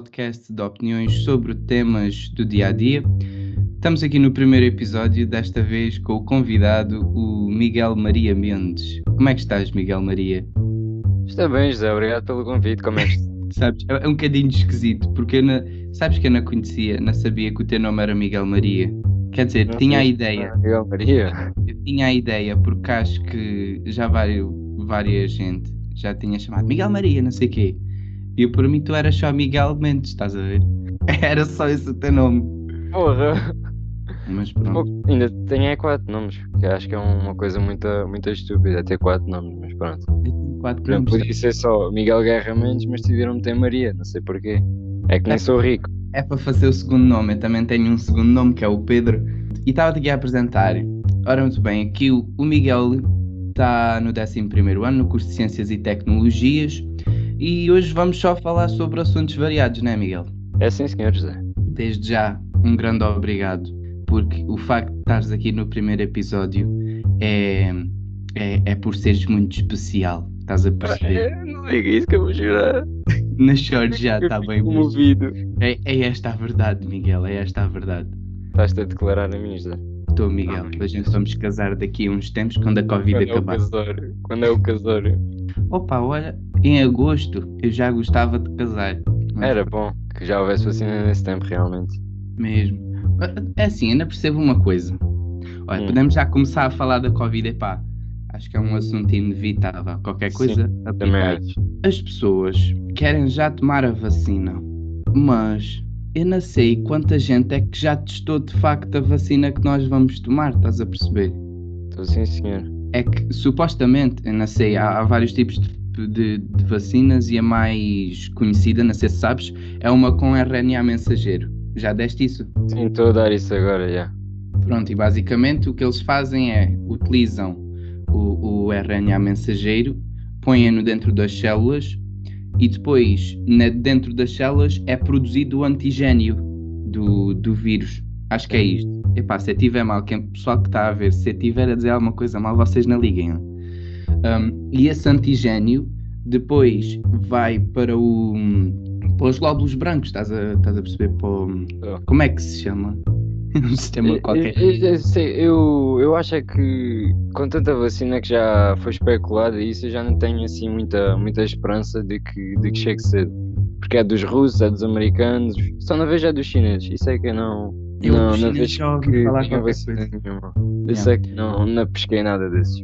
podcast de opiniões sobre temas do dia a dia. Estamos aqui no primeiro episódio, desta vez com o convidado, o Miguel Maria Mendes. Como é que estás, Miguel Maria? Está bem, José, obrigado pelo convite. Como é que Sabes, é um bocadinho esquisito, porque eu não, sabes que eu não conhecia, não sabia que o teu nome era Miguel Maria. Quer dizer, Não tinha a ideia, Miguel Maria? eu tinha a ideia, porque acho que já vários, várias gente já tinha chamado Miguel Maria, não sei o quê. E eu, por mim, tu eras só Miguel Mendes, estás a ver? Era só esse o teu nome. Porra! Mas pronto. Ainda tem é quatro nomes, que acho que é uma coisa muito, muito estúpida ter quatro nomes, mas pronto. Quatro Por exemplo, nomes. podia ser só Miguel Guerra Mendes, mas decidiram meter Maria, não sei porquê. É que nem sou rico. É para fazer o segundo nome. Eu também tenho um segundo nome que é o Pedro. E estava-te aqui a apresentar. Ora, muito bem, aqui o, o Miguel está no 11 ano, no curso de Ciências e Tecnologias. E hoje vamos só falar sobre assuntos variados, não é, Miguel? É sim, senhor José. Desde já, um grande obrigado, porque o facto de estares aqui no primeiro episódio é, é, é por seres muito especial. Estás a perceber? não diga isso que eu vou chorar. Não chores já, está bem. fico comovido. É, é esta a verdade, Miguel, é esta a verdade. Estás-te a declarar a mim, José. Estou, Miguel. A gente vamos casar daqui a uns tempos quando a Covid Quando é o acabar. casório? Quando é o casório? Opa, olha, em agosto eu já gostava de casar. Mas Era bom que já houvesse vacina nesse tempo, realmente. Mesmo. É assim, ainda percebo uma coisa. Olha, Hum. podemos já começar a falar da Covid. Epá, acho que é um assunto inevitável. Qualquer Sim, coisa, aplicar. acho. As pessoas querem já tomar a vacina, mas eu não sei quanta gente é que já testou de facto a vacina que nós vamos tomar, estás a perceber? Estou sim, senhor. É que supostamente, eu não sei, há, há vários tipos de, de- de vacinas e a mais conhecida, não sei se sabes, é uma com RNA mensageiro. Já deste isso? Sim, estou a dar isso agora, já. Pronto, e basicamente o que eles fazem é utilizam o, o RNA mensageiro, põem-no dentro das células e depois na- dentro das células é produzido o antigênio do, do vírus. Acho que é isto. Epá, se eu tiver mal, quem, pessoal que está a ver, se eu tiver a dizer alguma coisa mal, vocês não liguem. Um, e esse antigênio depois vai para o para os glóbulos brancos, estás a, estás a perceber? Para o- Tô. como é que se chama? um sistema qualquer. Eu, eu- eu acho é que com tanta vacina que já foi especulada isso eu já não tenho assim muita, muita esperança de que, de que chegue cedo. Porque é dos russos, é dos americanos, só não vejo é dos chineses. Isso é que eu não. Eu não, não vejo que falar qualquer vacina coisa. nenhuma. Eu Yeah. sei que não, não pesquei nada desses.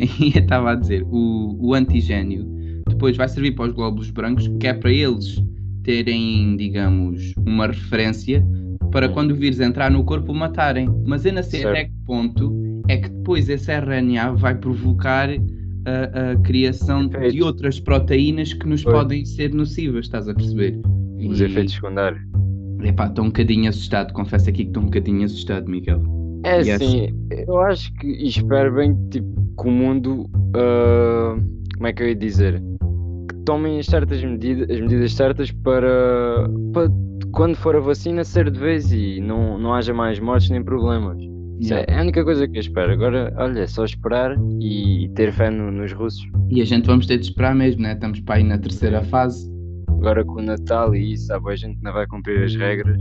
E estava a dizer, o, o antigênio depois vai servir para os glóbulos brancos, que é para eles terem, digamos, uma referência para quando o vírus entrar no corpo o matarem. Mas eu não sei Certo. até que ponto é que depois esse RNA vai provocar a, a criação de Efeitos. outras proteínas que nos Pois. podem ser nocivas, estás a perceber? Os E- efeitos secundários. Epá, estou um bocadinho assustado, confesso aqui que estou um bocadinho assustado, Miguel. É Yes. assim, eu acho que espero bem tipo, que o mundo, ah, como é que eu ia dizer, que tomem as certas medidas, as medidas certas para, para quando for a vacina ser de vez e não, não haja mais mortes nem problemas. Isso é a única coisa que eu espero. Agora, olha, é só esperar e ter fé no- nos russos. E a gente vamos ter de esperar mesmo, né? Estamos para aí na terceira fase. Agora com o Natal e isso, a gente não vai cumprir as regras.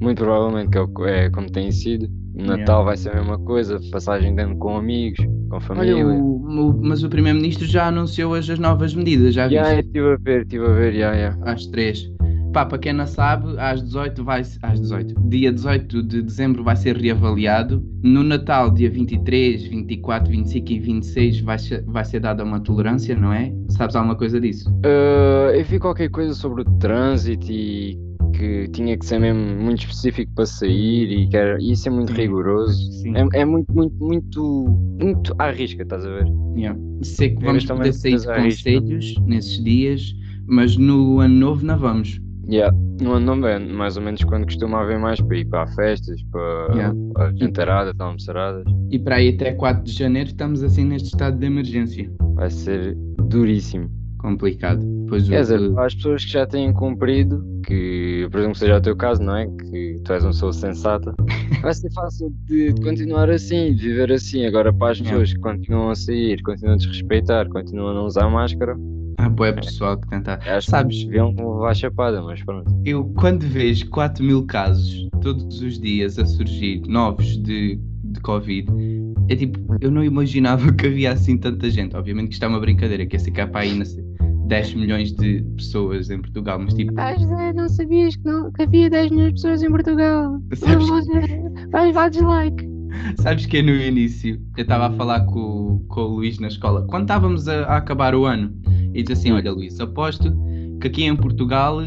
Muito provavelmente que é, que- é como tem sido. Natal vai ser a mesma coisa, passagem de ano com amigos, com família. Olha, o- o- mas o Primeiro-Ministro já anunciou hoje as novas medidas, já Já, viste? estive a ver, estive a ver, já, já. Às três. Pá, para quem não sabe, às 18 vai às 18. Dia 18 de dezembro vai ser reavaliado. No Natal, dia 23, 24, 25 e 26 vai ser, vai ser dada uma tolerância, não é? Sabes alguma coisa disso? Ah, eu vi qualquer coisa sobre o trânsito e que tinha que ser mesmo muito específico para sair e que era, ia ser muito Sim. rigoroso. Sim. É, é muito, muito, muito, muito à risca, estás a ver? Yeah. Sei que Eu vamos também poder sair de conselhos nesses dias, mas no ano novo não vamos. Yeah. No ano não é mais ou menos quando costuma haver mais para ir para festas, para Yeah. para jantaradas, almoçaradas. E para aí até 4 de janeiro estamos assim neste estado de emergência. Vai ser duríssimo. Complicado. Pois Quer dizer, para as pessoas que já têm cumprido, que presumo que seja o teu caso, não é? Que tu és uma pessoa sensata, vai ser fácil de, de continuar assim, de viver assim. Agora, para as Yeah. pessoas que continuam a sair, continuam a desrespeitar, continuam a não usar máscara, há boa pessoal que tenta. Acho Sabes? deviam levar a chapada, mas pronto. Eu, quando vejo 4 mil casos todos os dias a surgir, novos de, de Covid, é tipo, eu não imaginava que havia assim tanta gente. Obviamente que isto é uma brincadeira, que é ficar para aí, não sei, 10 milhões de pessoas em Portugal, mas tipo, Ah, José, não sabias que, não, que havia 10 milhões de pessoas em Portugal? Sabes- Vais lá dislike. sabes que é no início eu estava a falar com, com o Luís na escola, quando estávamos a, a acabar o ano, e disse assim: Olha, Luís, aposto que aqui em Portugal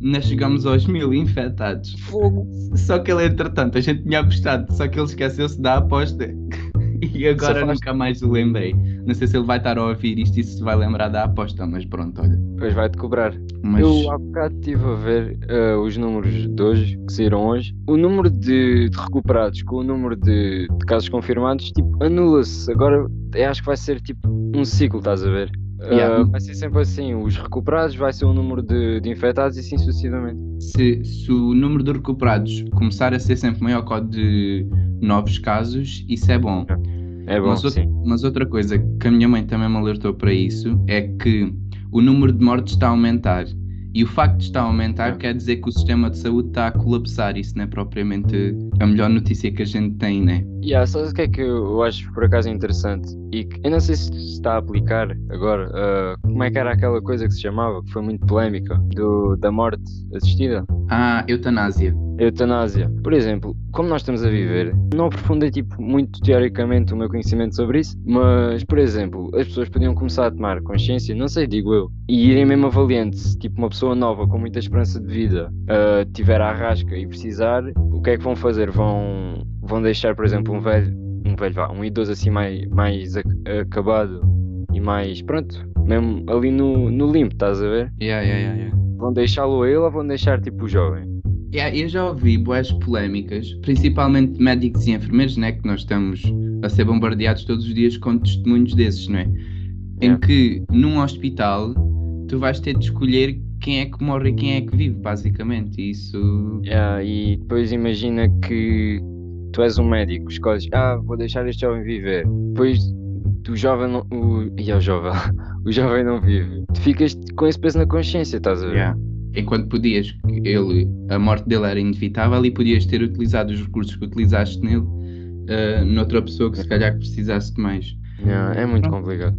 nós chegamos aos mil infectados. Fogo. Só que ele, entretanto, a gente tinha apostado, só que ele esqueceu-se da aposta. E agora nunca mais o lembrei. Não sei se ele vai estar a ouvir isto e se vai lembrar da aposta, mas pronto, olha. Depois vai-te cobrar. Mas Eu há bocado estive a ver eh, os números de hoje, que saíram hoje. O número de, de recuperados com o número de, de casos confirmados, tipo, anula-se. Agora acho que vai ser tipo um ciclo, estás a ver? Eh, Yeah. vai ser sempre assim. Os recuperados vai ser o número de, de infectados e assim sucessivamente. se, se o número de recuperados começar a ser sempre maior que o de novos casos, isso é bom. É bom, Mas, outra- mas outra coisa que a minha mãe também me alertou para isso é que o número de mortes está a aumentar. E o facto de estar a aumentar É. quer dizer que o sistema de saúde está a colapsar. Isso não é propriamente a melhor notícia que a gente tem, né? Yeah, sabes o que é que eu acho por acaso interessante? E que eu não sei se está a aplicar agora. ah, como é que era aquela coisa que se chamava, que foi muito polémica, do, da morte assistida? Ah, eutanásia. Eutanásia. Por exemplo, como nós estamos a viver, não aprofundei tipo, muito teoricamente o meu conhecimento sobre isso, mas, por exemplo, as pessoas podiam começar a tomar consciência, não sei, digo eu, e irem mesmo avaliando se tipo, uma pessoa nova com muita esperança de vida ah, tiver a rasca e precisar, o que é que vão fazer? Vão, vão deixar, por exemplo, um velho, um velho, vá, um idoso assim mais, mais ac- acabado e mais, pronto, mesmo ali no, no limpo, estás a ver? Yeah, yeah, yeah. Vão deixá-lo a ele ou vão deixar tipo o jovem? Yeah, eu já ouvi boas polémicas, principalmente de médicos e enfermeiros, né, que nós estamos a ser bombardeados todos os dias com testemunhos desses, não é? Em que num hospital tu vais ter de escolher quem é que morre e quem é que vive, basicamente. Isso. Yeah, e depois imagina que tu és um médico, escolhes, ah, vou deixar este jovem viver. Depois o jovem não. O, e é o jovem, o jovem não vive. Tu ficas com esse peso na consciência, estás a ver? Yeah. Enquanto podias, ele, a morte dele era inevitável e podias ter utilizado os recursos que utilizaste nele uh, noutra pessoa que se calhar precisasse de mais. Yeah, é muito complicado.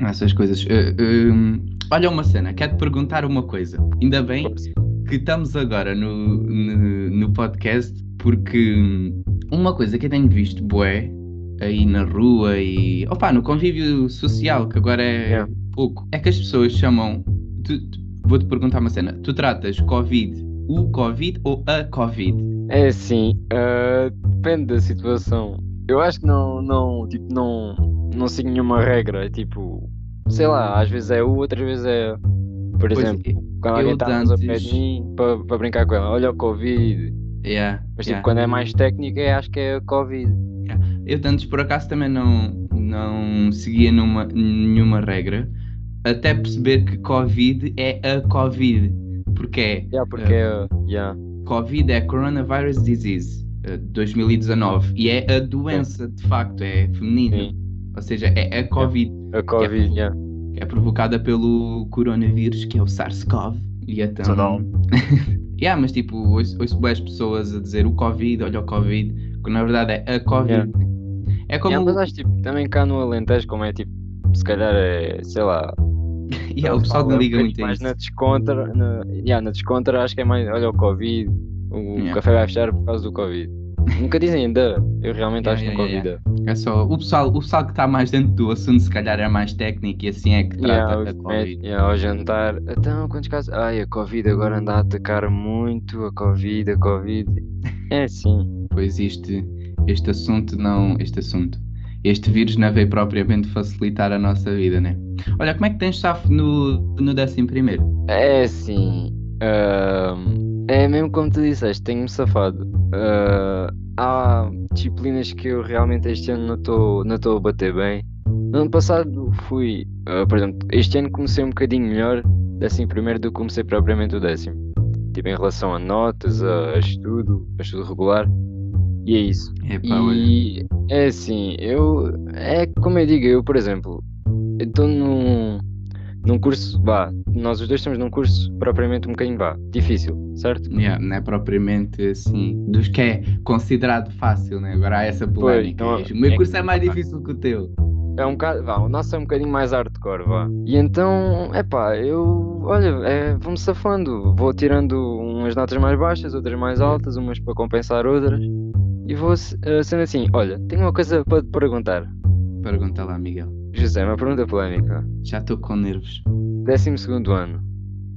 Essas coisas. Uh, um, olha uma cena, quero-te perguntar uma coisa. Ainda bem que estamos agora no, no, no podcast porque uma coisa que eu tenho visto bué aí na rua e opa, no convívio social, que agora é Yeah. pouco, é que as pessoas chamam. Vou-te perguntar uma cena. Tu tratas Covid, o Covid ou a Covid? É assim, ah, depende da situação. Eu acho que não, não, tipo, não, não sigo nenhuma regra. É tipo, sei lá, às vezes é o, outras vezes é. Por Pois, exemplo, quando eu alguém está a pé antes- de mim para brincar com ela, olha o Covid. Yeah, Mas tipo, yeah. quando é mais técnica, eu acho que é a Covid. Eu antes por acaso também não, não seguia numa, nenhuma regra, até perceber que Covid é a Covid, porque é Yeah, porque é. Yeah. Covid é Coronavirus Disease eh, 2019 e é a doença de facto, é feminino, Sim. ou seja, é a Covid, A Covid, yeah. que é provocada pelo coronavírus que é o SARS-CoV. E então. Total. yeah, mas tipo, ouço, ouço boas pessoas a dizer o Covid, olha o Covid, que na verdade é a Covid. Yeah. É como. Yeah, mas acho tipo, também cá no Alentejo, como é tipo, se calhar é, sei lá. Yeah, o pessoal não liga um muito isso. na descontra, na, yeah, na descontra acho que é mais, olha o Covid, o Yeah. café vai fechar por causa do Covid. Nunca dizem ainda, eu realmente Yeah, acho que yeah, nunca yeah, ouvi É só o pessoal, o pessoal que está mais dentro do assunto, se calhar é mais técnico e assim é que trata Yeah, a Covid. yeah, ao jantar, então quantos casos? Ai, a Covid agora anda a atacar muito, a Covid, a Covid. É assim. Pois este, este assunto não. Este assunto. Este vírus não veio propriamente facilitar a nossa vida, né? Olha, como é que tens safo no, no décimo primeiro? É ahm, é mesmo como tu disseste, tenho-me safado. Ah, há disciplinas que eu realmente este ano não estou a bater bem. No ano passado fui, ah, por exemplo, este ano comecei um bocadinho melhor, décimo primeiro do que comecei propriamente o décimo. Tipo, em relação a notas, a, a estudo, a estudo regular. E é isso. Olha. E é assim, eu. É como eu digo, eu, por exemplo, estou num. Num curso, vá, nós os dois estamos num curso propriamente um bocadinho, vá, difícil, certo? Yeah, não é propriamente assim, dos que é considerado fácil, né? Agora há essa polémica. não, o meu é curso que- é mais difícil que o teu. É um bocado, vá, o nosso é um bocadinho mais hardcore, vá. E então, é pá, eu, olha, é, vou-me safando, vou tirando umas notas mais baixas, outras mais altas, umas para compensar outras. E vou eh, sendo assim, olha, tenho uma coisa para te perguntar. Pergunta lá, Miguel. José, uma pergunta polémica. Já estou com nervos. Décimo segundo ano,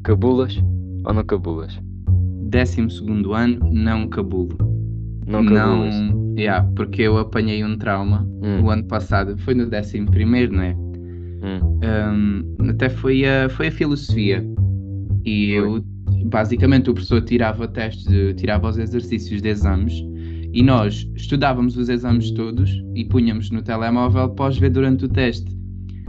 cabulas ou não cabulas? Décimo segundo ano, não cabulo. Não cabulas. Não, yeah, porque eu apanhei um trauma Hum, o ano passado, foi no décimo primeiro, não é? hum, Um, até foi a, foi a filosofia. E eu, basicamente, o professor tirava testes, tirava os exercícios de exames e nós estudávamos os exames todos e punhamos no telemóvel para os ver durante o teste.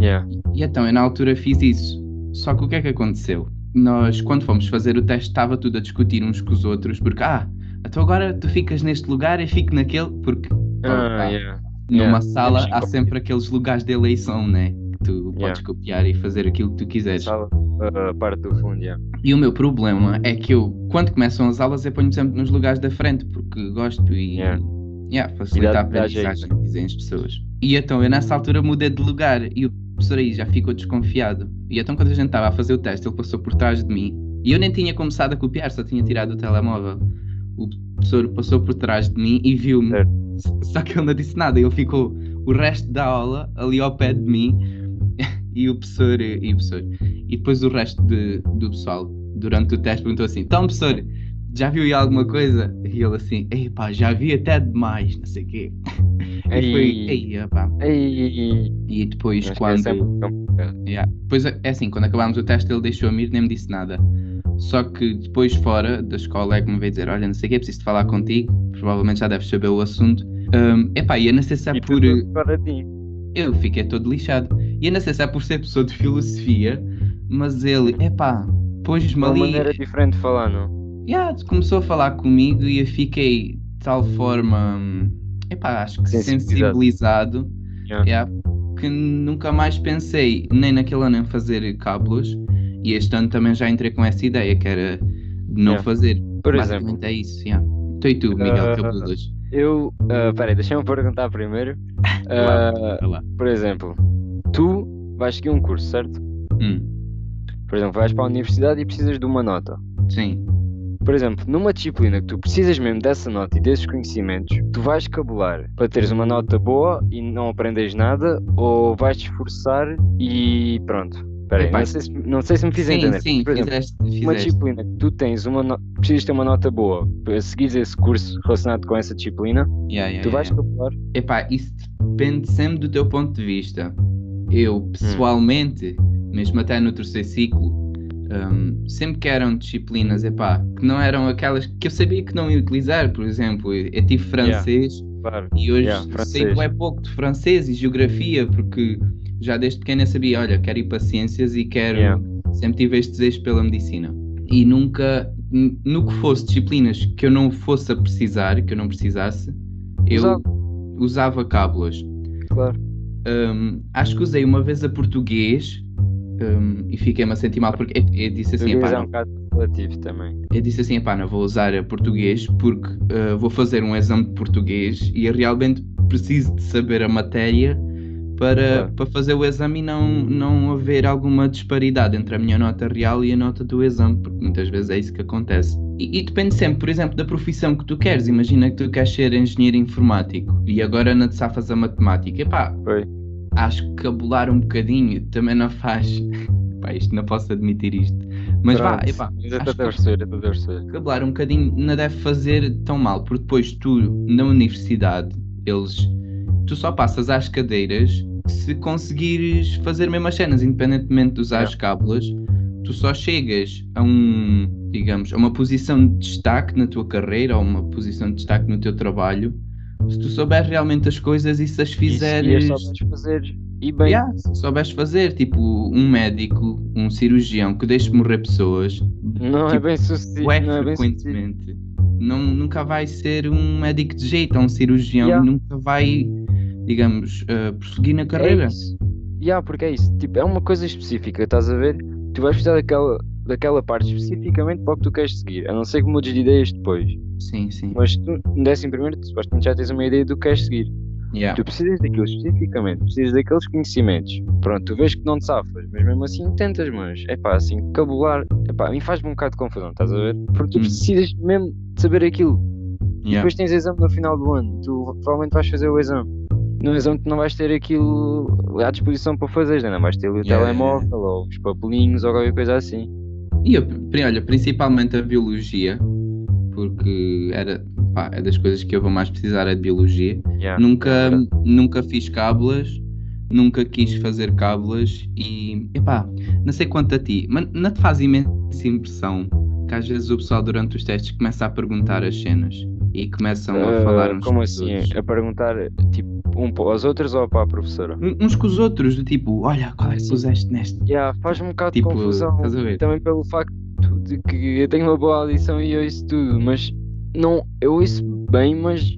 yeah. E então eu na altura fiz isso. Só que o que é que aconteceu? Nós, quando fomos fazer o teste, estava tudo a discutir uns com os outros, porque, ah, então agora tu ficas neste lugar e fico naquele, porque Ah, pá, yeah. numa Yeah. sala há sempre aqueles lugares de eleição, né? Tu Yeah. podes copiar e fazer aquilo que tu quiseres. Sala, a parte do fundo, yeah. E o meu problema é que eu, quando começam as aulas, eu ponho sempre nos lugares da frente, porque gosto e Yeah. yeah, facilita dá- a dá jeito, aprendizagem, dizem as pessoas. E então eu nessa altura mudei de lugar e o professor aí já ficou desconfiado. E então quando a gente estava a fazer o teste, ele passou por trás de mim e eu nem tinha começado a copiar, só tinha tirado o telemóvel. O professor passou por trás de mim e viu-me. Só que ele não disse nada, ele ficou o resto da aula ali ao pé de mim e o professor e o professor. E depois o resto de- do pessoal durante o teste perguntou assim: Então, professor, já viu aí alguma coisa? E ele assim: Ei pá, já vi até demais, não sei o quê. E foi, Ei. ei, pá. Ei, E depois, que quando. é. Yeah. Depois, é assim, quando acabámos o teste, ele deixou-me ir, nem me disse nada. Só que depois, fora da escola, é que me veio dizer: Olha, não sei o que, preciso de falar contigo. Provavelmente já deves saber o assunto. Um, epá, e eu não sei se é E por. tudo para ti. Eu fiquei todo lixado. E eu não sei se é por ser pessoa de filosofia, mas ele, epá, pôs-me Uma ali. maneira diferente de falar, não? Yeah, começou a falar comigo e eu fiquei de tal forma, hum, epá, acho que Sensibilizado. Yeah. yeah, que nunca mais pensei nem naquele ano em fazer cábulas e este ano também já entrei com essa ideia que era de não Yeah. fazer. Por Basicamente exemplo, é isso, yeah. Tu e tu, Miguel Cabulas. Eu. ah, peraí, deixa-me perguntar primeiro. Lá, Ah, lá. por exemplo, tu vais seguir um curso, certo? Hum, Por exemplo, vais para a universidade e precisas de uma nota. sim. Por exemplo, numa disciplina que tu precisas mesmo dessa nota e desses conhecimentos, tu vais cabular para teres uma nota boa e não aprendes nada, ou vais te esforçar e pronto. Espera aí, Epá, não, sei se, não sei se me fiz sim, entender. sim, Por exemplo, fizeste, uma fizeste. disciplina que tu tens uma no... precisas ter uma nota boa para seguir esse curso relacionado com essa disciplina, Yeah, yeah, tu vais yeah. cabular. Epá, isso depende sempre do teu ponto de vista. Eu, pessoalmente, mesmo até no terceiro ciclo, hum, sempre que eram disciplinas, epá, que não eram aquelas que eu sabia que não ia utilizar, por exemplo, eu, tive francês Claro. e hoje Yeah, sei é pouco de francês e geografia, porque já desde pequena sabia, olha, quero ir para ciências e quero, Yeah. sempre tive este desejo pela medicina. E nunca, no que fosse disciplinas que eu não fosse a precisar, que eu não precisasse, eu Usava. usava cábulas. Claro. Hum, acho que usei uma vez a português hum, e fiquei-me a sentir mal porque eu, eu disse assim, epá, é um bocado relativo também. eu disse assim, epá, não vou usar a português porque uh, vou fazer um exame de português e eu realmente preciso de saber a matéria para, para fazer o exame e não, não haver alguma disparidade entre a minha nota real e a nota do exame, porque muitas vezes é isso que acontece. E, e depende sempre, por exemplo, da profissão que tu queres. Imagina que tu queres ser engenheiro informático e agora não te safas a matemática. Epá, acho que cabular um bocadinho também não faz. Pá, isto não posso admitir isto. Mas vá, Pronto. epá, Mas acho que cabular um bocadinho não deve fazer tão mal, porque depois tu, na universidade, eles. Tu só passas às cadeiras se conseguires fazer mesmo as cenas, independentemente de usar Yeah. as cábulas, tu só chegas a um, digamos, a uma posição de destaque na tua carreira ou uma posição de destaque no teu trabalho, se tu souberes realmente as coisas e se as fizeres. E é para fazer. E bem. Yeah, se souberes fazer, tipo, um médico, um cirurgião que deixe morrer pessoas, Não é Tipo, bem sucedido. ué, Não é bem frequentemente, não, nunca vai ser um médico de jeito, ou um cirurgião Yeah. nunca vai, digamos, uh, prosseguir na carreira. É isso. Yeah, porque é isso. Tipo, é uma coisa específica, estás a ver? Tu vais precisar daquela, daquela parte especificamente para o que tu queres seguir. A não ser que mudes de ideias depois. Sim, sim. Mas tu, no décimo primeiro, tu supostamente já tens uma ideia do que queres seguir. Yeah. Tu precisas daquilo especificamente, precisas daqueles conhecimentos. Pronto, tu vês que não te safas, mas mesmo assim tentas, mas é pá, assim, cabular, é pá, a mim faz-me um bocado de confusão, estás a ver? Porque tu Hum. precisas mesmo de saber aquilo. E Yeah. depois tens exame no final do ano, tu provavelmente vais fazer o exame. No exame tu não vais ter aquilo à disposição para fazer, né? não vais ter ali o Yeah, telemóvel ou os papelinhos ou qualquer coisa assim. E eu, olha, principalmente a biologia, porque era, pá, é das coisas que eu vou mais precisar é de biologia. Yeah, nunca, nunca fiz cábulas, nunca quis fazer cábulas e, epá, não sei quanto a ti, mas não te faz imensa impressão que às vezes o pessoal durante os testes começa a perguntar as cenas e começam a Ah, falar uns como com os assim? outros. A perguntar tipo um para os outros ou para a professora? Uns com os outros, do tipo, olha, qual é que puseste neste? Yeah, faz um bocado Tipo, de confusão. Também pelo facto de que eu tenho uma boa audição e ouço tudo, mas não, eu ouço bem, mas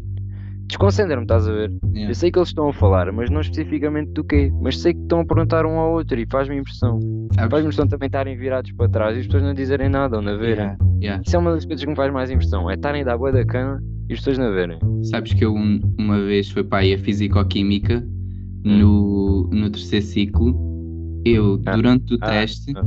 desconcentra-me, estás a ver? Yeah. Eu sei que eles estão a falar, mas não especificamente do quê. Mas sei que estão a perguntar um ao outro e faz-me impressão. Faz-me impressão também estarem virados para trás e as pessoas não dizerem nada ou não verem. Yeah, yeah. Isso é uma das coisas que me faz mais impressão, é estarem a dar boa da cana e as pessoas não verem. Sabes que eu um- uma vez fui para aí a Fisicoquímica no, no terceiro ciclo. Eu, Ah, durante o ah, teste, ah.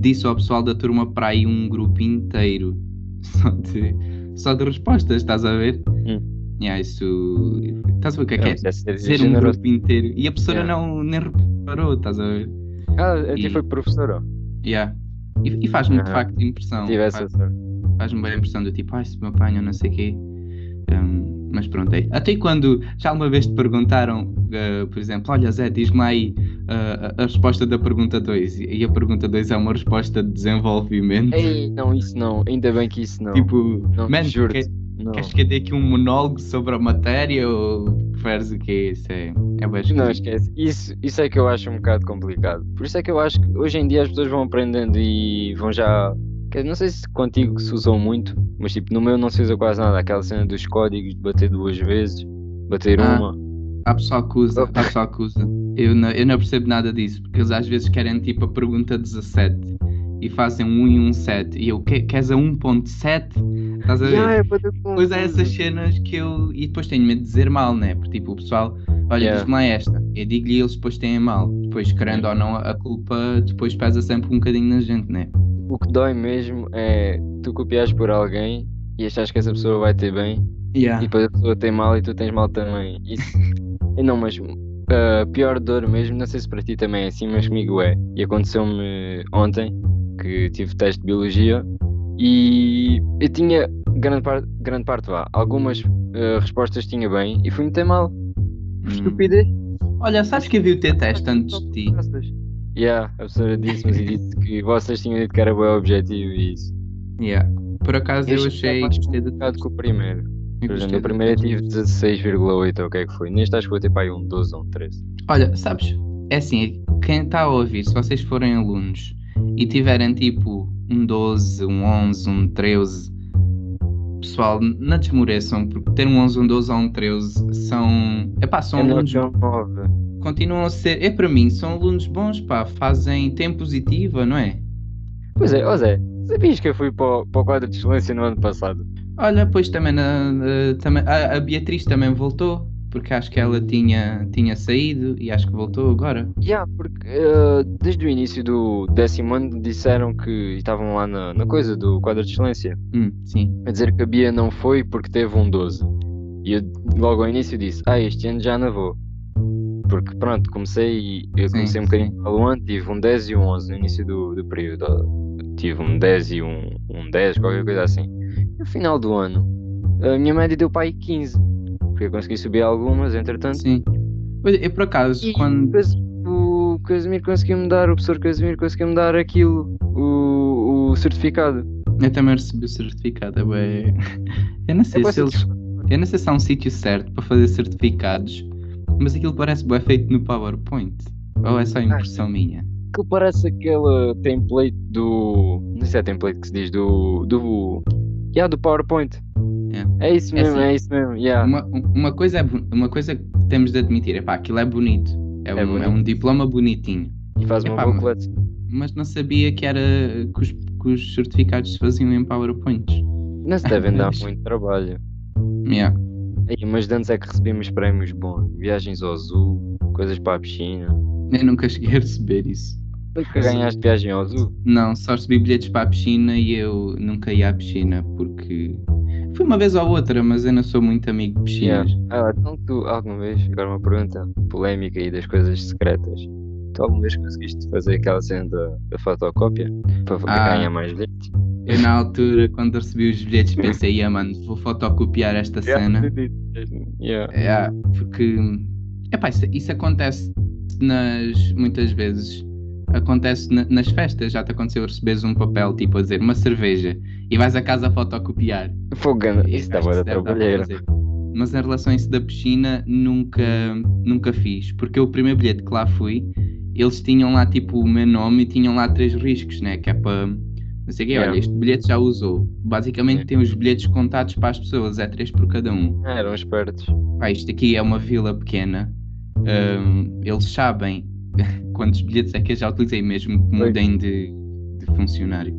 disse ao pessoal da turma para aí um grupo inteiro só de, só de respostas, estás a ver? Hum. Yeah, isso. Estás a ver o que é que é? é ser Ser um grupo inteiro. E a professora Yeah. não nem reparou, estás a ver? Ah, a ti E- foi professora. Yeah. E, e faz-me de Aham. facto impressão. Tive essa Faz- faz-me bem a impressão do tipo, ai, se me apanham, não sei o quê. Um, mas pronto, é. Até quando já uma vez te perguntaram, uh, por exemplo, olha Zé, diz-me aí uh, a, a resposta da pergunta 2 e a pergunta 2 é uma resposta de desenvolvimento. Ei, não, isso não. Ainda bem que isso não. tipo, não, man, que- Não. queres que eu dê aqui um monólogo sobre a matéria ou preferes o quê? Isso é, é bem Não, esquece. Isso, isso é que eu acho um bocado complicado. Por isso é que eu acho que hoje em dia as pessoas vão aprendendo e vão já. Não sei se contigo se usam muito, mas tipo, no meu não se usa quase nada. Aquela cena dos códigos de bater duas vezes, bater Ah. uma. Há pessoal que usa, há pessoal que usa. Eu não, eu não percebo nada disso, porque eles às vezes querem tipo a pergunta 17 e fazem um 1 e um 7 e eu, "Que- queres a 1.7? Estás a ver? Yeah, é Pois é, tudo. essas cenas que eu. E depois tenho medo de dizer mal, né? Porque tipo, o pessoal, olha, Yeah. diz-me lá esta. Eu digo-lhe e eles depois têm mal. Depois, querendo ou não, a culpa depois pesa sempre um bocadinho na gente, né? O que dói mesmo é tu copiares por alguém e achas que essa pessoa vai ter bem e Yeah. depois a pessoa tem mal e tu tens mal também. Isso. E não, mas a pior dor mesmo, não sei se para ti também é assim, mas comigo é. E aconteceu-me ontem que tive teste de biologia e eu tinha grande, par grande parte vá. Algumas eh, respostas tinha bem e fui-me ter mal. Por Hum. estupidez. Olha, sabes que eu vi o teu teste antes de ti? Yeah, a professora disse-me e disse que vocês tinham dito que era bom objetivo e isso. Yeah. Por acaso eu Este achei. é mais Gostei do que o primeiro. eu Por exemplo, no primeiro eu tive 16,8 ou o que é que foi. Neste acho que vou ter para aí um 12 ou um 13. Olha, sabes, é assim, quem está a ouvir, se vocês forem alunos e tiverem tipo um 12, um 11, um 13, pessoal, não desmoreçam, porque ter um 11, um 12 ou um 13 são. Epá, são É alunos. que um 9. Continuam a ser. É para mim, são alunos bons, pá, fazem tempo positiva, não é? Pois é, ó Zé, sabias que eu fui para o, para o quadro de excelência no ano passado? Olha, pois também, na- também a, a Beatriz também voltou, porque acho que ela tinha, tinha saído e acho que voltou agora. Yeah, porque eh, desde o início do décimo ano disseram que estavam lá na, na coisa do quadro de excelência Hum, sim. a dizer que a Bia não foi porque teve um 12. E eu logo ao início disse, ah, este ano já não vou. Porque pronto, comecei e eu Sim, comecei um bocadinho ano, tive um 10 e um 11 no início do, do período. Tive um 10 e um, um 10, qualquer coisa assim. No final do ano, a minha média deu para aí 15. Porque eu consegui subir algumas, entretanto. Sim. Pois, Eu por acaso, E quando. Cas- o Casimiro conseguiu-me dar, o professor Casimiro conseguiu-me dar aquilo, o, o certificado. Eu também recebi o certificado. é bué- Eu não sei É bué se eles. Eu não sei se há um sítio certo para fazer certificados, mas aquilo parece bem feito no PowerPoint. Ou é só impressão minha? Que parece aquela template do. Não sei se é template que se diz do. do. Yeah, do PowerPoint. Yeah. É isso É mesmo, assim, é isso mesmo. Yeah. Uma, uma, coisa é, uma coisa que temos de admitir, é pá, aquilo é bonito. É, É um, é bonito. um diploma bonitinho. E faz uma boa mas- coleção. Mas não sabia que era que os, que os certificados se faziam em PowerPoints. Não se devem dar muito trabalho. Yeah. Ei, mas de antes é que recebíamos prémios bons. Viagens ao zoo, coisas para a piscina. Eu nunca cheguei a receber isso. Nunca ganhaste viagem ao zoo? Não, só recebi bilhetes para a piscina e eu nunca ia à piscina porque fui uma vez ou outra, mas eu não sou muito amigo de piscinas. Ah, então tu alguma vez, agora uma pergunta polémica aí das coisas secretas. Tu alguma vez conseguiste fazer aquela cena da, da fotocópia para Ah. ganhar mais bilhetes? Eu na altura, quando recebi os bilhetes, pensei, yeah, mano, vou fotocopiar esta cena. Yeah. É, porque epá, isso, isso acontece nas muitas vezes acontece na- nas festas, já te aconteceu receberes um papel tipo a dizer uma cerveja e vais a casa a fotocopiar. Fogo, isso dá boa para trabalheira. Mas em relação a isso da piscina, nunca, nunca fiz. Porque o primeiro bilhete que lá fui, eles tinham lá tipo o meu nome e tinham lá três riscos, né? Que é para. Não sei o quê, Yeah. olha, este bilhete já usou. Basicamente Yeah. tem os bilhetes contados para as pessoas, é três por cada um. Ah, eram espertos. Pá, isto aqui é uma vila pequena. Hum, eles sabem quantos bilhetes é que eu já utilizei mesmo que mudem de, de funcionário.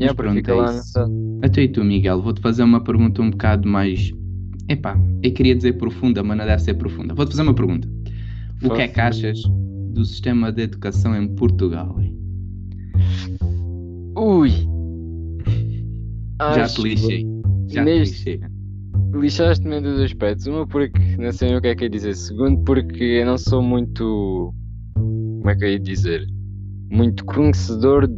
Yeah, porque pronto, é lá isso. Até e tu, Miguel, vou-te fazer uma pergunta um bocado mais. Epá, eu queria dizer profunda, mas não deve ser profunda. Vou-te fazer uma pergunta. O que é que achas do sistema de educação em Portugal? Ui! Já te lixei. Já te neste- lixei. Lixaste-me em dois aspectos. Uma porque não sei o que é que eu ia dizer. Segundo porque eu não sou muito. Como é que eu ia dizer? Muito conhecedor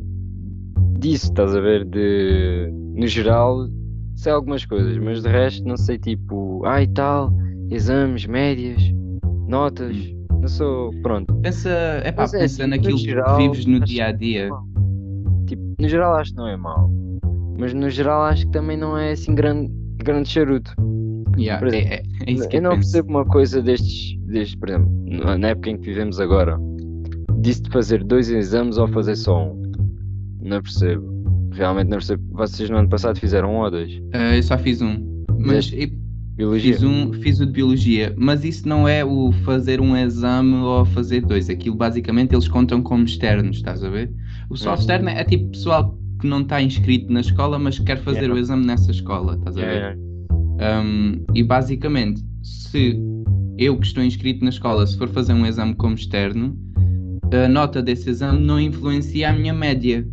disso, estás a ver? De. No geral, sei algumas coisas, mas de resto não sei tipo. Ai tal, exames, médias, notas. Não sou. Pronto. Pensa, epá, Mas é pensa no naquilo geral, que vives no dia a dia. Tipo, no geral acho que não é mau. Mas no geral acho que também não é assim grande, grande charuto. Yeah, por é, exemplo, é, é isso que eu eu não penso. percebo uma coisa destes, destes, por exemplo, na época em que vivemos agora, disse de fazer dois exames ou fazer só um. Não percebo. Realmente não percebo. Vocês no ano passado fizeram um ou dois? Ah, eu só fiz um. Mas Biologia? fiz um, fiz o de biologia. Mas isso não é o fazer um exame ou fazer dois. Aquilo basicamente eles contam como externos, estás a ver? O pessoal Uhum. externo é tipo pessoal que não está inscrito na escola, mas quer fazer o exame nessa escola, estás a ver? É, é. Um, e basicamente, se eu que estou inscrito na escola, se for fazer um exame como externo, a nota desse exame não influencia a minha média.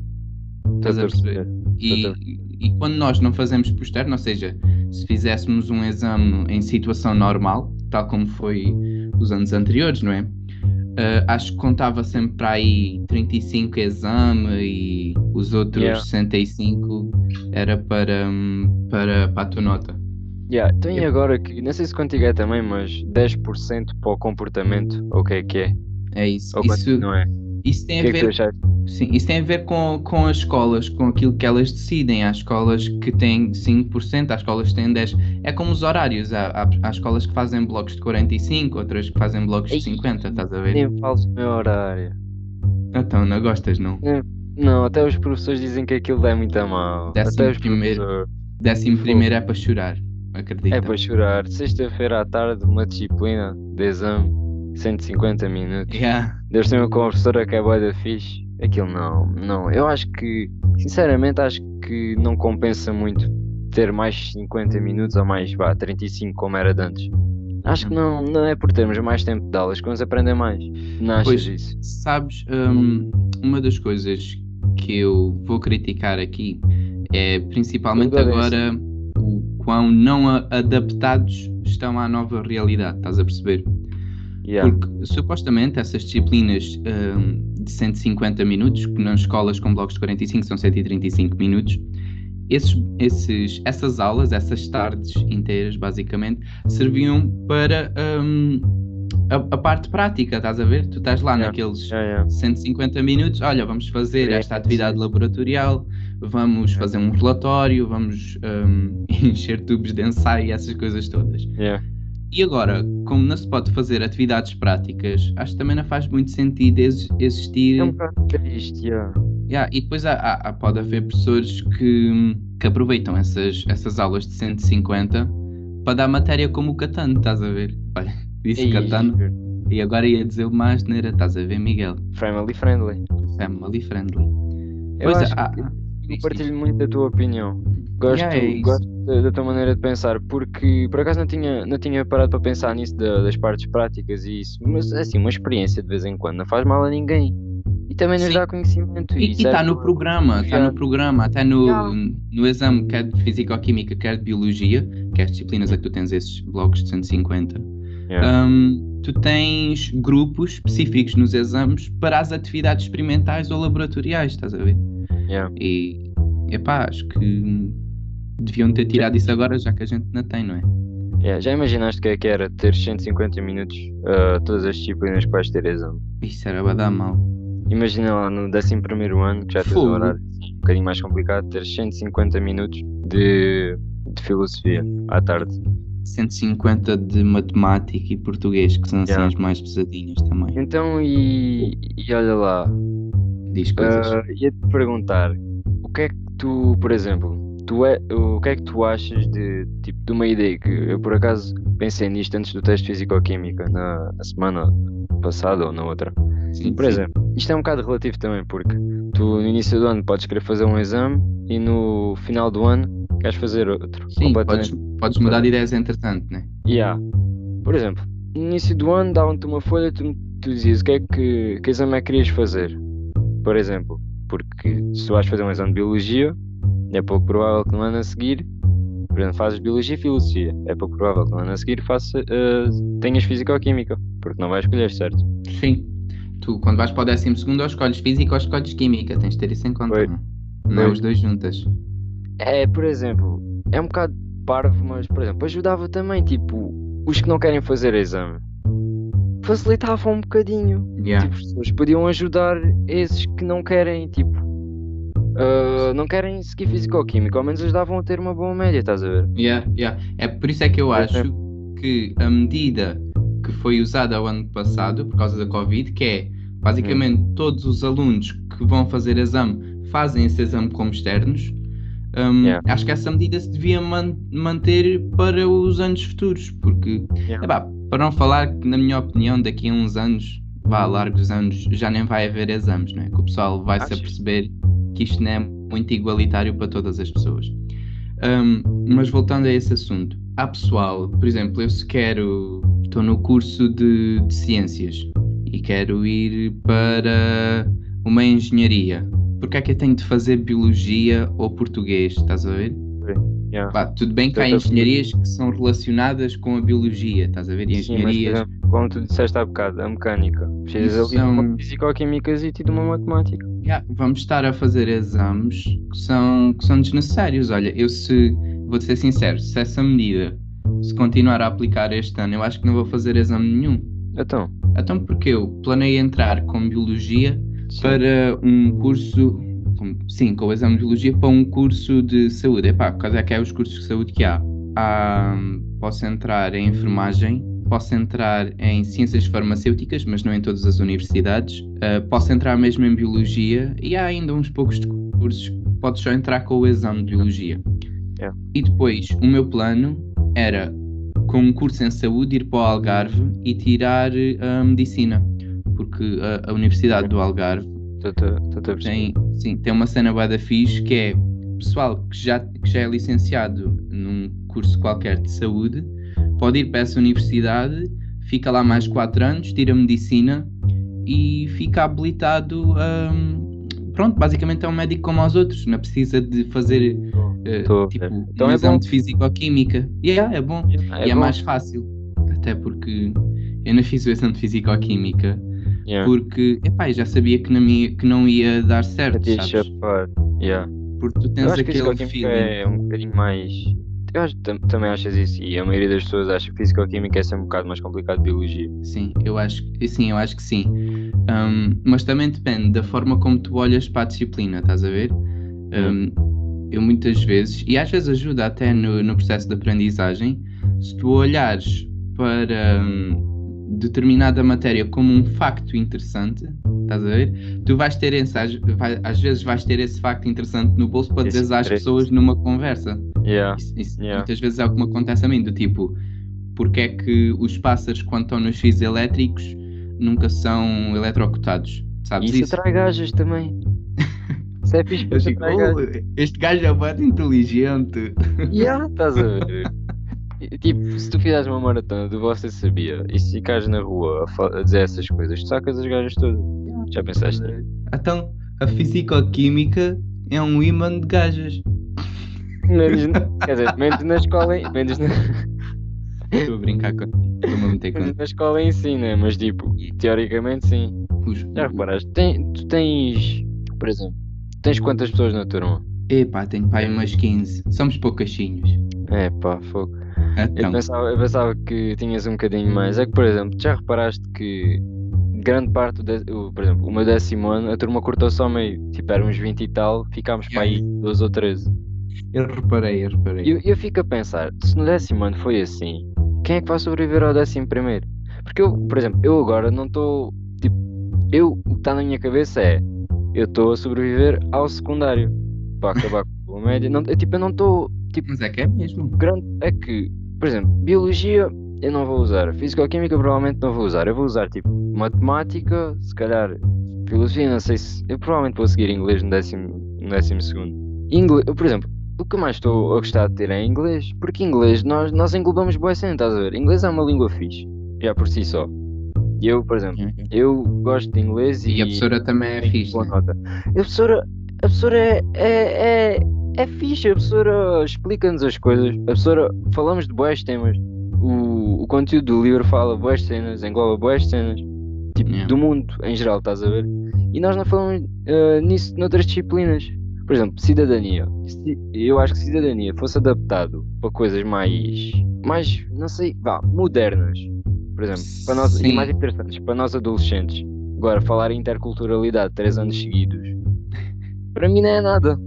Estás a perceber? E, e quando nós não fazemos por externo, ou seja, se fizéssemos um exame em situação normal, tal como foi os anos anteriores, não é? Uh, acho que contava sempre para aí 35 exame e os outros Yeah. 65 era para, hum, para, para a tua nota. Yeah, então e Eu- agora que, não sei se contigo é também, mas 10% para o comportamento, ou o que é que é? É isso. Ou Isso, não é? isso tem que a é ver, achaste? Sim, isso tem a ver com, com as escolas, com aquilo que elas decidem. Há escolas que têm 5%, há escolas que têm 10%. É como os horários. Há, há, há escolas que fazem blocos de 45, outras que fazem blocos de Ei, 50, estás a ver? Nem fales do meu horário. Então, não gostas, não? Não, até os professores dizem que aquilo é muito mal. Décimo Até os primeiro. professores. Décimo primeiro é para chorar, acredita. É para chorar. Sexta-feira à tarde, uma disciplina de exame, 150 minutos. Yeah. Deus tem uma professora que é boa da fixe. Aquilo não, não. Eu acho que, sinceramente, acho que não compensa muito ter mais 50 minutos ou mais, vá, 35 como era de antes. Acho que não, não é por termos mais tempo de aulas que vamos aprender mais. Não achas Pois. isso? Sabes, hum, uma das coisas que eu vou criticar aqui é principalmente Agora é agora o quão não adaptados estão à nova realidade, estás a perceber? Yeah. Porque supostamente essas disciplinas hum, de 150 minutos, que nas escolas com blocos de 45 são 135 minutos, esses, esses, essas aulas, essas tardes inteiras, basicamente, serviam para hum, a, a parte prática, estás a ver? Tu estás lá Yeah. naqueles Yeah, yeah. 150 minutos, olha, vamos fazer esta atividade laboratorial, vamos fazer um relatório, vamos hum, encher tubos de ensaio e essas coisas todas. E agora, como não se pode fazer atividades práticas, acho que também não faz muito sentido ex- existir. É um bocado triste, yeah. Yeah, e depois há, há- há- pode haver professores que, que aproveitam essas, essas aulas de 150 para dar matéria como o Catano, estás a ver? Olha, disse Ei, Catano. E agora ia dizer uma asneira, estás a ver, Miguel? Family friendly. Family friendly. Eu Pois é, acho ah, que eu diz, partilho muito da tua opinião. Gosto, Yeah, é gosto da, tua maneira de pensar, porque por acaso não tinha, não tinha parado para pensar nisso da- das partes práticas e isso, mas assim, uma experiência de vez em quando não faz mal a ninguém. E também nos Sim. dá conhecimento. E está no programa, está no programa, até no, no exame, quer de Físico-Química, quer de Biologia, que é as disciplinas a que tu tens esses blocos de 150. Yeah. Hum, tu tens grupos específicos nos exames para as atividades experimentais ou laboratoriais, estás a ver? Yeah. E, epá, acho que deviam ter tirado isso agora, já que a gente não tem, não é? Yeah, Já imaginaste o que é que era ter 150 minutos ah, todas as disciplinas que vais ter exame? Isso era para dar mal. Imagina lá no 11 ano, que já tens um horário assim, um bocadinho mais complicado, ter 150 minutos de, de filosofia à tarde. 150 de matemática e português, que são assim Yeah. as mais pesadinhas também. Então, e, e olha lá, Diz coisas. ah, ia-te perguntar, o que é que tu, por exemplo, tu é, o que é que tu achas de, tipo, de uma ideia que eu por acaso pensei nisto antes do teste Físico-Química, na, na semana passada ou na outra. Sim, Por sim. exemplo, isto é um bocado relativo também, porque tu no início do ano podes querer fazer um exame e no final do ano queres fazer outro. Sim, podes, podes mudar de ideias entretanto, né? Yeah. Por exemplo, no início do ano davam-te uma folha, tu, tu dizias o que é que, que exame é que querias fazer. Por exemplo, porque se tu vais fazer um exame de biologia, é pouco provável que no ano a seguir, por exemplo, fazes biologia e filosofia, é pouco provável que no ano a seguir faça, eh, tenhas físico-química, porque não vais escolher, certo? Sim. Tu, quando vais para o décimo segundo, ou escolhes física ou escolhes química. Tens de ter isso em conta, Foi. não é? Não é Foi. os dois juntas. É, por exemplo, é um bocado parvo, mas, por exemplo, ajudava também, tipo, os que não querem fazer exame. Facilitava um bocadinho. Yeah. Tipo, as pessoas podiam ajudar esses que não querem, tipo, ah, não querem seguir físico-química, ao menos ajudavam a ter uma boa média, estás a ver? Yeah, yeah. É por isso é que eu Por acho que a medida que foi usada o ano passado, por causa da Covid, que é basicamente todos os alunos que vão fazer exame fazem esse exame como externos. hum, Yeah. Acho que essa medida se devia man- manter para os anos futuros, porque, Yeah. epá, para não falar que, na minha opinião, daqui a uns anos, vá, largos anos, já nem vai haver exames, não é? Que o pessoal vai se Achas? aperceber que isto não é muito igualitário para todas as pessoas. Um, mas voltando a esse assunto, há pessoal, por exemplo, eu se quero, estou no curso de, de ciências e quero ir para uma engenharia. Porque é que eu tenho de fazer biologia ou português? Estás a ver? Yeah. Pá, tudo bem que há Estou a perceber. engenharias que são relacionadas com a biologia, estás a ver? E Sim, mas, engenharias. como tu disseste há bocado, a mecânica. Precisas ali de uma são- físico-químicas e de uma matemática. Yeah, vamos estar a fazer exames que são, que são desnecessários. Olha, eu se vou ser sincero, se essa medida se continuar a aplicar este ano, eu acho que não vou fazer exame nenhum. Então, Então porque eu planei entrar com biologia sim. para um curso, sim, com o exame de biologia para um curso de saúde. Epá, por causa é que é os cursos de saúde que há. Há, hum, posso entrar em enfermagem, posso entrar em ciências farmacêuticas, mas não em todas as universidades. Uh, posso entrar mesmo em biologia e há ainda uns poucos cursos que podes só entrar com o exame de biologia. Yeah. E depois, o meu plano era, com um curso em saúde, ir para o Algarve e tirar a medicina. Porque a, a Universidade do Algarve Estou-te a perceber. tem, sim, tem uma cena bué da fixe que é pessoal que já, que já é licenciado num curso qualquer de saúde pode ir para essa universidade, fica lá mais 4 anos, tira medicina e fica habilitado a. Pronto, basicamente é um médico como aos outros, não precisa de fazer Estou ver. tipo, Então um é exame bom. de físico-química. E yeah, é bom. É e é bom. mais fácil. Até porque eu não fiz o exame de físico-química Yeah. porque epá, já sabia que não, me, que não ia dar certo, sabes? chapar. Yeah. Porque tu tens aquele feeling. é um bocadinho mais. Eu acho tam- também achas isso e a maioria das pessoas acha que físico-química é sempre um bocado mais complicado que biologia. Sim, eu acho, que- sim, eu acho que sim. Um, mas também depende da forma como tu olhas para a disciplina, estás a ver? Um, eu muitas vezes, e às vezes ajuda até no, no processo de aprendizagem, se tu olhares para determinada matéria como um facto interessante, estás a ver? Tu vais ter esse, às, vai- às vezes vais ter esse facto interessante no bolso para dizer às pessoas numa conversa. Yeah. Isso, isso Yeah. muitas vezes é o que me acontece a mim, do tipo, porque é que os pássaros, quando estão nos fios elétricos, nunca são eletrocutados. Sabes Isso isso? atrai gajas também. Isso é fixe para. "Oh, este gajo é muito inteligente. Yeah, estás a ver? Tipo, se tu fizeres uma maratona do Você Sabia e se ficares na rua a, dizer essas coisas, tu sacas as gajas todas. Já pensaste? Então, a fisicoquímica é um imã de gajas. Menos, quer dizer, menos na escola, em- menos na, Estou a brincar com. Estou-me a meter com. na escola em si, né? Mas tipo, teoricamente sim. Já reparaste? Tem, tu tens, por exemplo, tens quantas pessoas na turma? Epá, tenho pai umas 15. Somos poucachinhos. É pá, fogo. Eu Então, pensava, eu pensava que tinhas um bocadinho mais. É que, por exemplo, já reparaste que grande parte, do por exemplo, o meu décimo ano, a turma cortou só meio. Tipo, eram uns 20 e tal, ficámos para aí 12 ou 13. eu reparei, eu reparei. E eu, eu fico a pensar, se no décimo ano foi assim, quem é que vai sobreviver ao décimo primeiro? Porque eu, por exemplo, eu agora não estou. Tipo, eu, o que está na minha cabeça é. Eu estou a sobreviver ao secundário. Para acabar com a média. Não, é, tipo, eu não estou. Tipo, Mas é que é mesmo. grande. É que, por exemplo, biologia eu não vou usar. Físico-química provavelmente não vou usar. Eu vou usar tipo matemática, se calhar filosofia, não sei se. Eu provavelmente vou seguir inglês no décimo, no décimo segundo. Inglês, eu, por exemplo, o que mais estou a gostar de ter é inglês, porque inglês nós, nós englobamos boa cena, estás a ver? Inglês é uma língua fixe, já por si só. Eu, por exemplo, eu gosto de inglês e. E a professora também é fixe. Boa né? nota. A professora, a professora é, é, é, é fixe, a professora explica-nos as coisas, a professora, falamos de boas temas, o, o conteúdo do livro fala boas cenas, engloba boas cenas, tipo, Yeah. do mundo em geral, estás a ver? E nós não falamos eh, nisso noutras disciplinas. Por exemplo, cidadania. Eu acho que cidadania fosse adaptado para coisas mais, mais, não sei, vá, modernas. Por exemplo, para nós, e mais interessantes, para nós adolescentes. Agora, falar em interculturalidade três anos seguidos, para mim não é nada.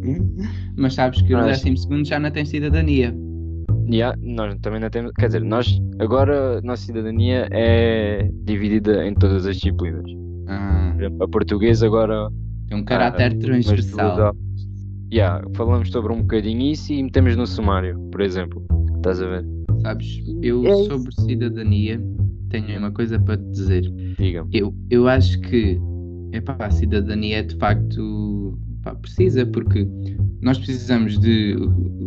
Mas sabes que no Acho- 12 já não tem cidadania. Há- nós também não temos, quer dizer, nós, agora, a nossa cidadania é dividida em todas as disciplinas. Ah, a portuguesa agora tem um caráter Ah, transversal. Yeah, falamos sobre um bocadinho isso e metemos no sumário, por exemplo. Estás a ver? Sabes, eu É sobre cidadania tenho uma coisa para te dizer. Diga-me. Eu, eu acho que epá, a cidadania é de facto pá, precisa, porque nós precisamos de.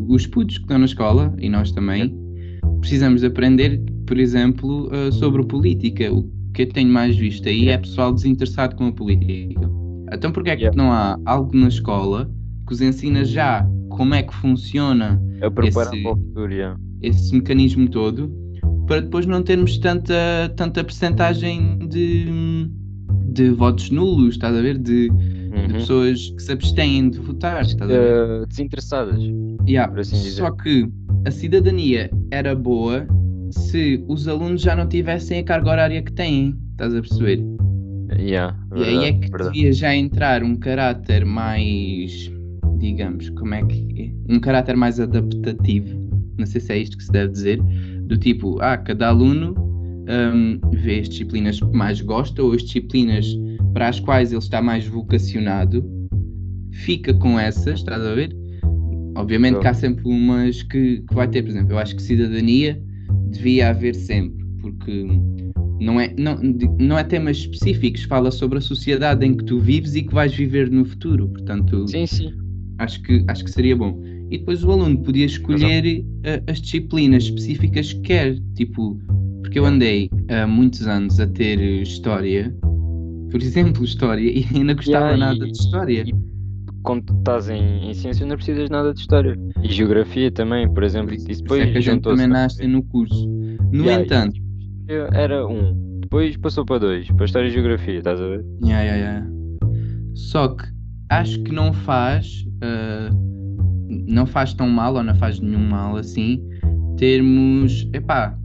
Os putos que estão na escola, e nós também, precisamos de aprender, por exemplo, uh, sobre política. O que eu tenho mais visto aí é pessoal desinteressado com a política. Então, porquê é que não há algo na escola que os ensina já como é que funciona Esse- futuro, esse mecanismo todo para depois não termos tanta, tanta percentagem de, de votos nulos, estás a ver? De, de Uhum. pessoas que se abstêm de votar, estás? Eh, desinteressadas. Yeah, por assim dizer. Só que a cidadania era boa se os alunos já não tivessem a carga horária que têm, estás a perceber? Yeah, E aí é verdade, que verdade. devia já entrar um caráter mais, digamos, como é que é? Um caráter mais adaptativo, não sei se é isto que se deve dizer, do tipo, ah, cada aluno hum, vê as disciplinas que mais gosta ou as disciplinas para as quais ele está mais vocacionado, fica com essas, estás a ver? Obviamente que há sempre umas que, que vai ter, por exemplo, eu acho que cidadania devia haver sempre, porque não é, não, não é temas específicos, fala sobre a sociedade em que tu vives e que vais viver no futuro. Portanto, Sim, sim. acho, que, acho que seria bom. E depois o aluno podia escolher eh, as disciplinas específicas que quer. Tipo, porque eu andei há muitos anos a ter eh, história, por exemplo, história, e ainda gostava Yeah, nada e- de história. e quando estás em, em ciência não precisas nada de história. E geografia também, por exemplo. Por isso, por isso é que a gente também na- nasce no curso. No Yeah, e- entanto, Era um. Depois passou para dois. Para História e Geografia, estás a ver? Yeah, yeah, yeah. Só que acho que não faz, ah, não faz tão mal ou não faz nenhum mal assim termos, epá,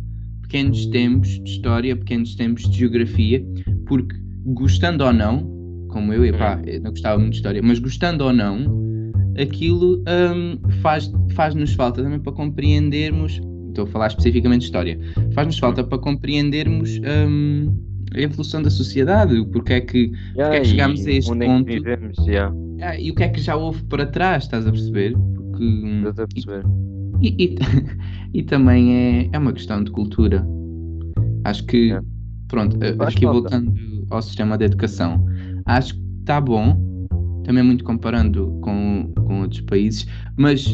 pequenos tempos de história, pequenos tempos de geografia, porque gostando ou não, como eu, epá, eu não gostava muito de história, mas gostando ou não, aquilo hum, faz, faz-nos falta também para compreendermos, estou a falar especificamente de história, faz-nos falta para compreendermos hum, a evolução da sociedade, o porquê é que Yeah, é que chegámos a este ponto? É vivemos, yeah, ah, e o que é que já houve para trás, estás a perceber? Porque, hum, estás a perceber? e, e, e também é, é uma questão de cultura. Acho que, É. pronto, Faz aqui falta. voltando, ao sistema de educação. Acho que está bom, também muito comparando com, com outros países, mas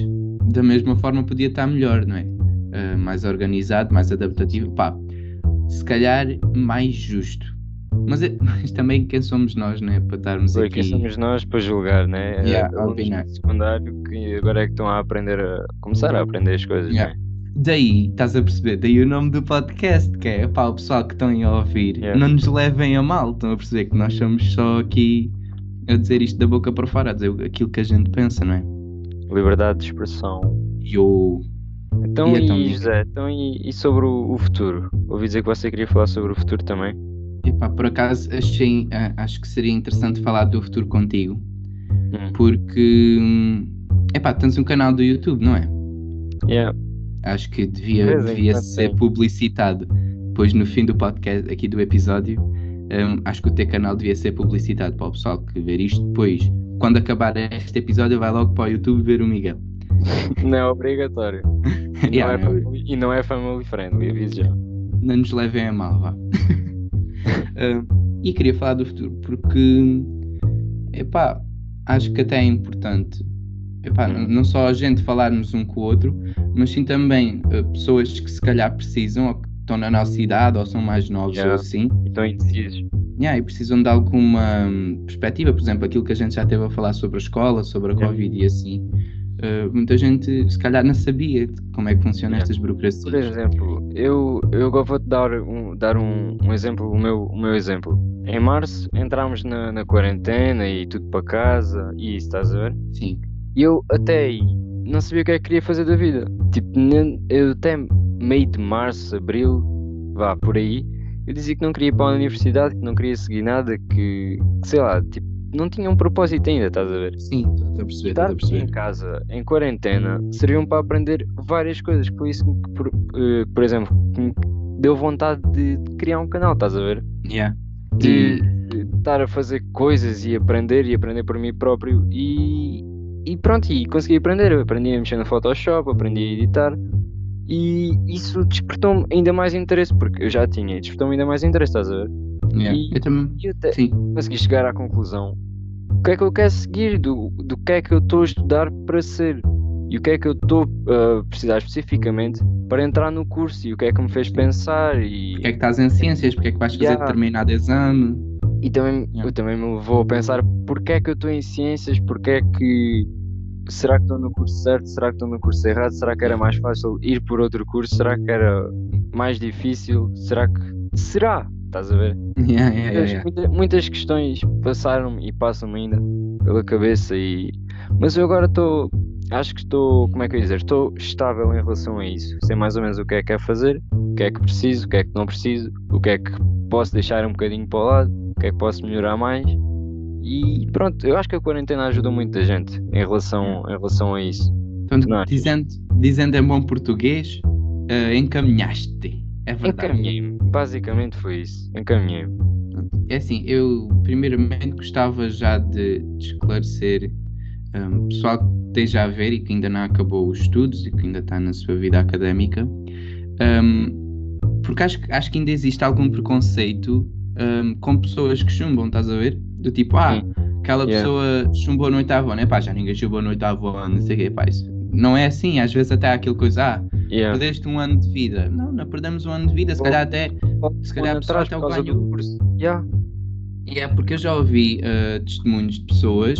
da mesma forma podia estar melhor, não é? Uh, mais organizado, mais adaptativo, pá, se calhar mais justo. Mas, é, mas também quem somos nós, né? Para estarmos Foi, aqui. quem somos nós para julgar, né? Yeah, É, secundário que agora é que estão a aprender a começar a aprender as coisas, Yeah. né? Daí, estás a perceber? Daí o nome do podcast, que é pá, o pessoal que estão a ouvir, Yeah. não nos levem a mal, estão a perceber que nós somos só aqui a dizer isto da boca para fora, a dizer aquilo que a gente pensa, não é? Liberdade de expressão. Eu. Então, E e, então, Nico? José, então, e, e sobre o, o futuro? Ouvi dizer que você queria falar sobre o futuro também. Epá, por acaso achei, acho que seria interessante falar do futuro contigo, Hum. porque hum, epá, tens um canal do YouTube, não é? Yeah. Acho que De devia, em devia ser publicitado. Depois no fim do podcast, aqui do episódio, hum, acho que o teu canal devia ser publicitado para o pessoal que ver isto. Depois, quando acabar este episódio, vai logo para o YouTube ver o Miguel. Não é obrigatório. E, Yeah, não é não é- family, e não é family friendly, aviso já. não nos levem a mal, vá. Hum, e queria falar do futuro, porque epá, acho que até é importante. Epá, n- não só a gente falarmos um com o outro, mas sim também eh, pessoas que se calhar precisam, ou que estão na nossa idade, ou são mais novos, Yeah. ou assim, Então, indecisos. Yeah, e precisam de alguma hum, perspectiva, por exemplo, aquilo que a gente já teve a falar sobre a escola, sobre a Yeah. Covid e assim. Uh, muita gente, se calhar, não sabia como é que funcionam Yeah. estas Por burocracias. exemplo, eu, eu agora vou-te dar, um, dar um, um exemplo, o meu, o meu exemplo. Em março entramos na, na quarentena e tudo para casa, e isso, estás a ver? Sim, E eu até aí não sabia o que é que queria fazer da vida. Tipo, eu até meio de março, abril, vá por aí, eu dizia que não queria ir para a universidade, que não queria seguir nada, que, que sei lá, tipo, não tinha um propósito ainda, estás a ver? sim, estou a perceber, Estar a em perceber. casa, em quarentena, serviam para aprender várias coisas. Foi isso que, por, eh, por exemplo, que me deu vontade de, de criar um canal, estás a ver? Yeah. De, E, de estar a fazer coisas e aprender e aprender por mim próprio e, e pronto, e consegui aprender. Eu aprendi a mexer no Photoshop, aprendi a editar e isso despertou-me ainda mais interesse, porque eu já tinha, e despertou-me ainda mais interesse, estás a ver? yeah. e- Eu também, eu sim, consegui chegar à conclusão o que é que eu quero seguir, do, do que é que eu estou a estudar para ser e o que é que eu estou a precisar especificamente para entrar no curso e o que é que me fez pensar e, porque é que estás em ciências, porque é que vais fazer Yeah. determinado exame. E também, Yeah. eu também me levou a pensar porque é que eu estou em ciências, porque é que será que estou no curso certo, será que estou no curso errado, será que era mais fácil ir por outro curso, será que era mais difícil, será que será, estás a ver? Yeah, yeah, Muitas, muitas questões passaram-me e passam-me ainda pela cabeça e mas eu agora estou acho que estou como é que eu ia dizer? Estou estável em relação a isso. Sei mais ou menos o que é que é fazer o que é que preciso o que é que não preciso o que é que posso deixar um bocadinho para o lado que é que posso melhorar mais e pronto eu acho que a quarentena ajuda muita gente em relação em relação a isso Portanto, Não achas? dizendo, dizendo em bom português, uh, encaminhaste. É verdade. encaminhei-me basicamente foi isso encaminhei-me É assim, eu primeiramente gostava já de, de esclarecer um, pessoal que esteja a ver e que ainda não acabou os estudos e que ainda está na sua vida académica, um, porque acho, acho que ainda existe algum preconceito um, com pessoas que chumbam, estás a ver? Do tipo, ah, aquela Yeah. pessoa chumbou no oitavo ano, é pá, já ninguém chumbou no oitavo ano, não sei o quê, pá, isso não é assim, às vezes até há aquele coisa, ah, yeah. perdeste um ano de vida. Não, não perdemos um ano de vida, se Bom, calhar até se calhar a pessoa até por o ganhou. do curso yeah. E é porque eu já ouvi eh, testemunhos de pessoas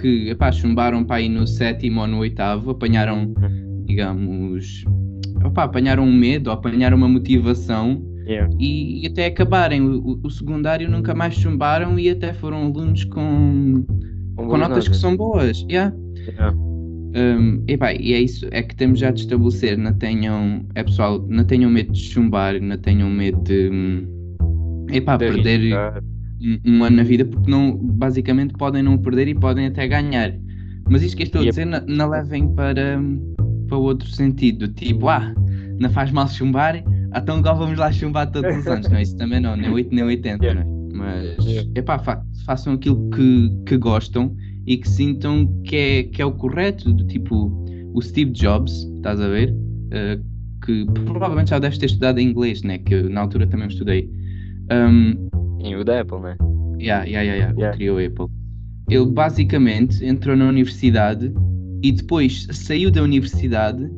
que epá, chumbaram para ir no sétimo ou no oitavo, apanharam, digamos, opá, apanharam um medo, apanharam uma motivação Yeah. e, e até acabarem o, o- secundário nunca mais chumbaram e até foram alunos com, Com com notas que são boas. Yeah. Yeah. Um, epá, e é isso, é que temos já de estabelecer, não tenham, é pessoal, não tenham medo de chumbar, não tenham medo de hum, epá, De perder um, ano na vida porque não, basicamente podem não perder e podem até ganhar. Mas isto que eu estou a E é- dizer não, não levem para, para outro sentido, tipo, ah, não faz mal chumbar, então agora vamos lá chumbar todos os anos. Não, isso também não, nem 8 nem 80, Yeah. não é? Mas, Yeah. epá, fa- façam aquilo que, que gostam e que sintam que é, que é o correto, do tipo, o Steve Jobs, estás a ver? Eh, que provavelmente já deves ter estudado em inglês, né? Que eu, na altura também estudei. Um, Sim, o da Apple, né? Yeah, yeah, yeah, yeah, o Yeah. criou a Apple. Ele basicamente entrou na universidade e depois saiu da universidade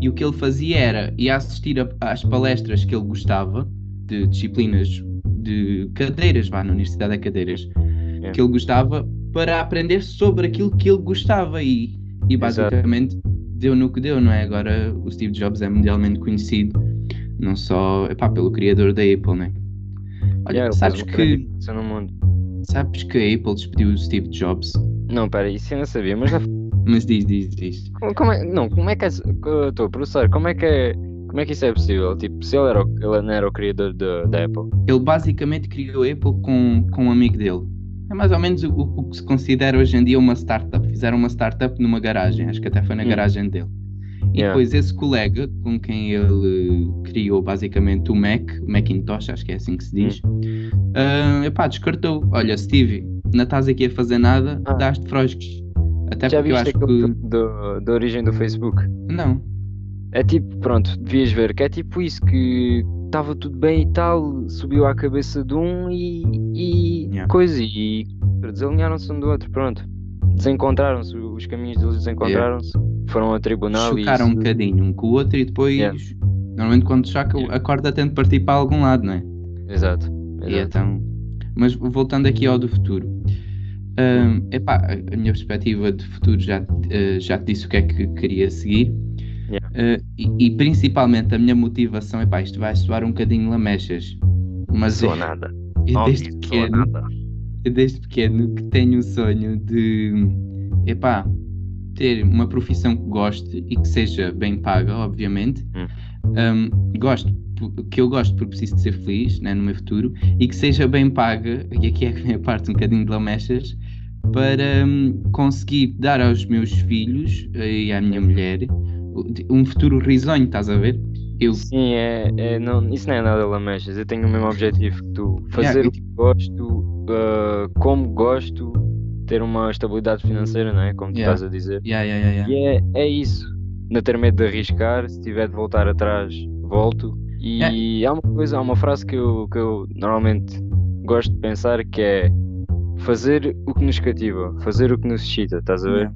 e o que ele fazia era ia assistir a- às palestras que ele gostava, de disciplinas, de cadeiras, vá, na universidade é cadeiras, que ele gostava para aprender sobre aquilo que ele gostava e, e Exato. basicamente deu no que deu, não é? Agora o Steve Jobs é mundialmente conhecido, não só epá, pelo criador da Apple, né? Olha, ele sabes que no mundo. Sabes que a Apple despediu o Steve Jobs? Não, pera, isso eu não sabia, mas já... Mas diz, diz, diz. como, é, não, como é que é, estou professor, como é que é, como é que isso é possível? Tipo, se ele, era o, ele não era o criador da- Apple. Ele basicamente criou a Apple com, com um amigo dele. É mais ou menos o, o que se considera hoje em dia uma startup. Fizeram uma startup numa garagem, acho que até foi na Hum. garagem dele. E Yeah. depois esse colega com quem ele criou basicamente o Mac, o Macintosh, acho que é assim que se diz, ah, epá, descartou. Olha, Steve, não estás aqui a fazer nada, Ah. daste frosques. Até Já viste aquele que. do- da origem do Facebook? Não. É tipo, pronto, devias ver, que é tipo isso, que estava tudo bem e tal, subiu à cabeça de um e, e Yeah. coisa, e desalinharam-se um do outro, pronto. Desencontraram-se, os caminhos deles desencontraram-se, foram a tribunal e chocaram um bocadinho um com o outro e depois. Yeah. Normalmente quando choca Yeah. a corda tem de partir para algum lado, não é? Exato, E exato. então, mas voltando aqui ao do futuro, hum, epá, a minha perspectiva de futuro já, eh, já te disse o que é que queria seguir. Yeah. Eh, e, e principalmente a minha motivação, epá, isto vai soar um bocadinho lamechas, mas eu, nada. eu Óbvio, desde pequeno, nada. eu desde pequeno que tenho o sonho de epá, ter uma profissão que goste e que seja bem paga, obviamente. Hum. Um, gosto, que eu gosto porque preciso de ser feliz né, no meu futuro e que seja bem paga, e aqui é que vem a parte um bocadinho de lamechas, para hum, conseguir dar aos meus filhos eh, e à minha mulher um futuro risonho, estás a ver? Eu, Sim, é, é, não, isso não é nada lamechas. Eu tenho o mesmo objetivo que tu. Fazer Yeah, o que gosto, ah, como gosto, ter uma estabilidade financeira, não é? Como tu Yeah. estás a dizer. yeah. E é, é isso. Não ter medo de arriscar, se tiver de voltar atrás, volto. E há uma coisa, há uma frase que eu, que eu normalmente gosto de pensar que é fazer o que nos cativa, fazer o que nos excita, estás a ver?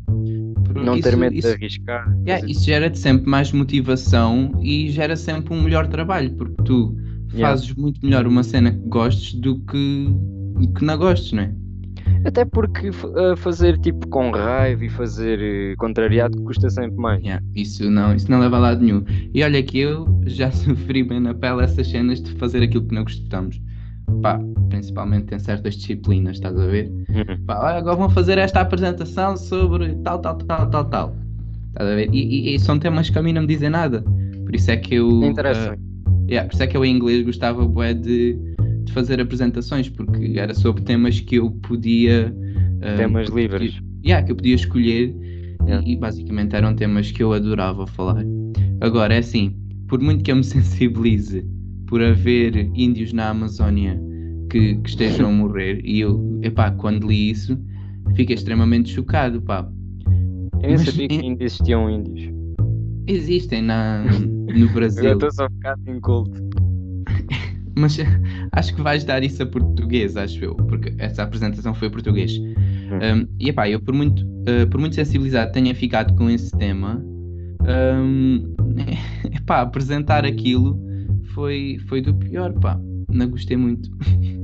Não ter Isso- medo isso- de arriscar. Yeah, fazer- isso gera-te sempre mais motivação e gera sempre um melhor trabalho, porque tu Yeah. fazes muito melhor uma cena que gostes do que, que não gostes, não é? Até porque ah, fazer tipo com raiva e fazer eh, contrariado custa sempre mais. Yeah, isso, não, isso não leva a lado nenhum. E olha que eu já sofri bem na pele essas cenas de fazer aquilo que não gostamos. Pá, principalmente em certas disciplinas, estás a ver? Uhum. Pá, agora vão fazer esta apresentação sobre tal, tal, tal, tal, tal. Estás a ver? E, e- e são temas que a mim não me dizem nada. Por isso é que eu. Ah, yeah, por isso é que eu em inglês gostava bué, de, de fazer apresentações, porque era sobre temas que eu podia. ah, Temas podia- livres. yeah, que eu podia escolher Yeah. e, e basicamente eram temas que eu adorava falar. Agora, é assim, por muito que eu me sensibilize por haver índios na Amazónia que, que estejam a morrer, e eu, epá, quando li isso, fiquei extremamente chocado, pá. Eu nem Mas sabia que ainda existiam índios. Existem na, no Brasil, estou só focado em culto. mas acho que vais dar isso a português, acho eu, porque essa apresentação foi em português. Um, e epá, eu por muito, uh, por muito sensibilizado tenha ficado com esse tema, um, epá, apresentar aquilo foi, foi do pior, pá. Não gostei muito.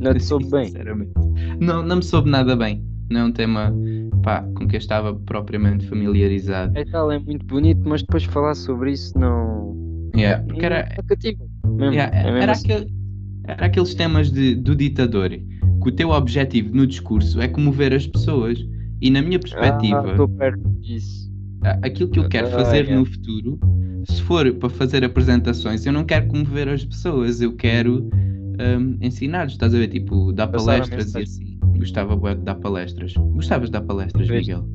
Não te soube bem. Sinceramente. Não, não me soube nada bem. Não é um tema pá, com que eu estava propriamente familiarizado. É tal, é muito bonito, mas depois falar sobre isso não. Yeah, porque era, É. Mesmo, Yeah, é era, assim. aquele- era aqueles temas de, do ditador, que o teu objetivo no discurso é comover as pessoas. E na minha perspectiva, Ah, estou perto disso. aquilo que eu quero Ah, fazer yeah. no futuro, se for para fazer apresentações, eu não quero comover as pessoas, eu quero hum, ensinar-lhes, estás a ver? Tipo, dar Passar a palestras e assim. Gostava de dar palestras. Gostavas de dar palestras, Veste. Miguel?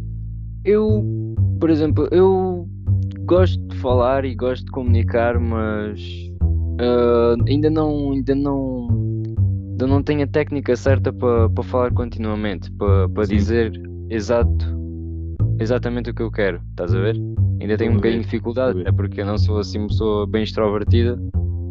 Eu, por exemplo, eu gosto de falar e gosto de comunicar, mas ah, ainda não, ainda não, ainda não tenho a técnica certa para para falar continuamente, para para Sim. dizer exato, exatamente o que eu quero, estás a ver? Ainda tenho um bocadinho de dificuldade, até porque eu não sou assim uma pessoa bem extrovertida,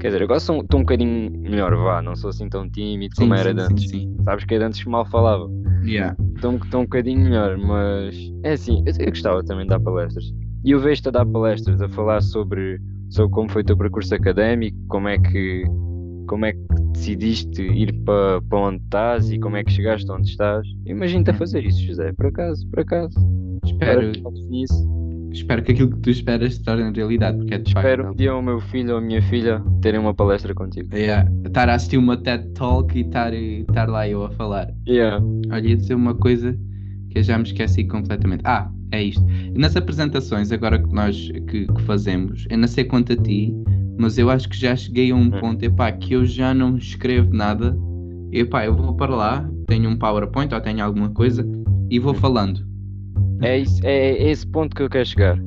Quer dizer, agora estou um bocadinho melhor, vá, não sou assim tão tímido como Sim, era sim, antes. sim. Sabes que era de antes que mal falava. Yeah. Estou estou um bocadinho melhor, mas é assim, eu, eu gostava também de dar palestras. E eu vejo-te a dar palestras, a falar sobre, sobre como foi o teu percurso académico, como é que, como é que decidiste ir para para onde estás e como é que chegaste onde estás. Imagina-te a fazer isso, José, por acaso, por acaso. Espero, Espero que nisso. Espero que aquilo que tu esperas se torne realidade, porque é de facto. Espero um dia o meu filho ou a minha filha terem uma palestra contigo. Yeah. Estar a assistir uma TED Talk e estar, estar lá eu a falar. Yeah. Olha, ia dizer uma coisa que eu já me esqueci completamente. Ah, é isto. Nas apresentações, agora que nós que, que fazemos, eu não sei quanto a ti, mas eu acho que já cheguei a um Hum. ponto, epá, que eu já não escrevo nada. Epá, eu vou para lá, tenho um PowerPoint ou tenho alguma coisa e vou Hum. falando. É, isso, é, é esse ponto que eu quero chegar.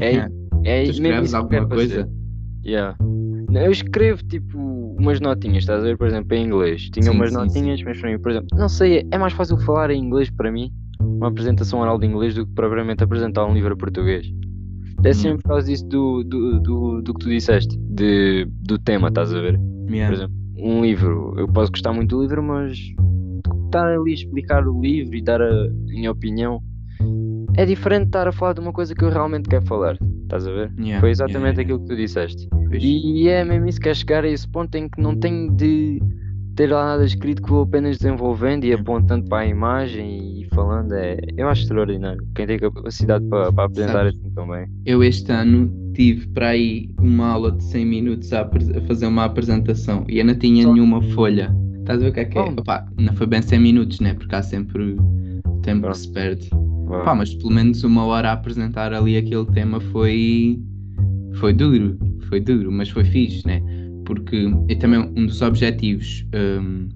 É, é tu mesmo isso alguma coisa? Yeah. Eu escrevo tipo umas notinhas, estás a ver? Por exemplo, em inglês. Tinha Sim, umas sim, notinhas, mas para mim, por exemplo, não sei, é mais fácil falar em inglês para mim, uma apresentação oral de inglês, do que propriamente apresentar um livro a português. É Hum. sempre por causa disso do, do, do, do que tu disseste, de, do tema, estás a ver? Yeah. Por exemplo, um livro, eu posso gostar muito do livro, mas estar ali a explicar o livro e dar a minha opinião é diferente de estar a falar de uma coisa que eu realmente quero falar. Estás a ver? Yeah, Foi yeah, exatamente yeah. aquilo que tu disseste. Pois. E é mesmo isso que é chegar a esse ponto em que não tenho de ter lá nada escrito que vou apenas desenvolvendo e apontando para a imagem e falando. É, eu acho extraordinário. Quem tem capacidade para, para apresentar Sabes? assim também. Eu este ano tive para aí uma aula de 100 minutos a, a fazer uma apresentação e eu não tinha Só? nenhuma folha. Estás a ver o que é que é? Opá, não foi bem 100 minutos, né? Porque há sempre tempo que Pronto. se perde. Pá, mas pelo menos uma hora a apresentar ali aquele tema foi. Foi duro, foi duro, mas foi fixe, né? Porque é também um dos objetivos hum,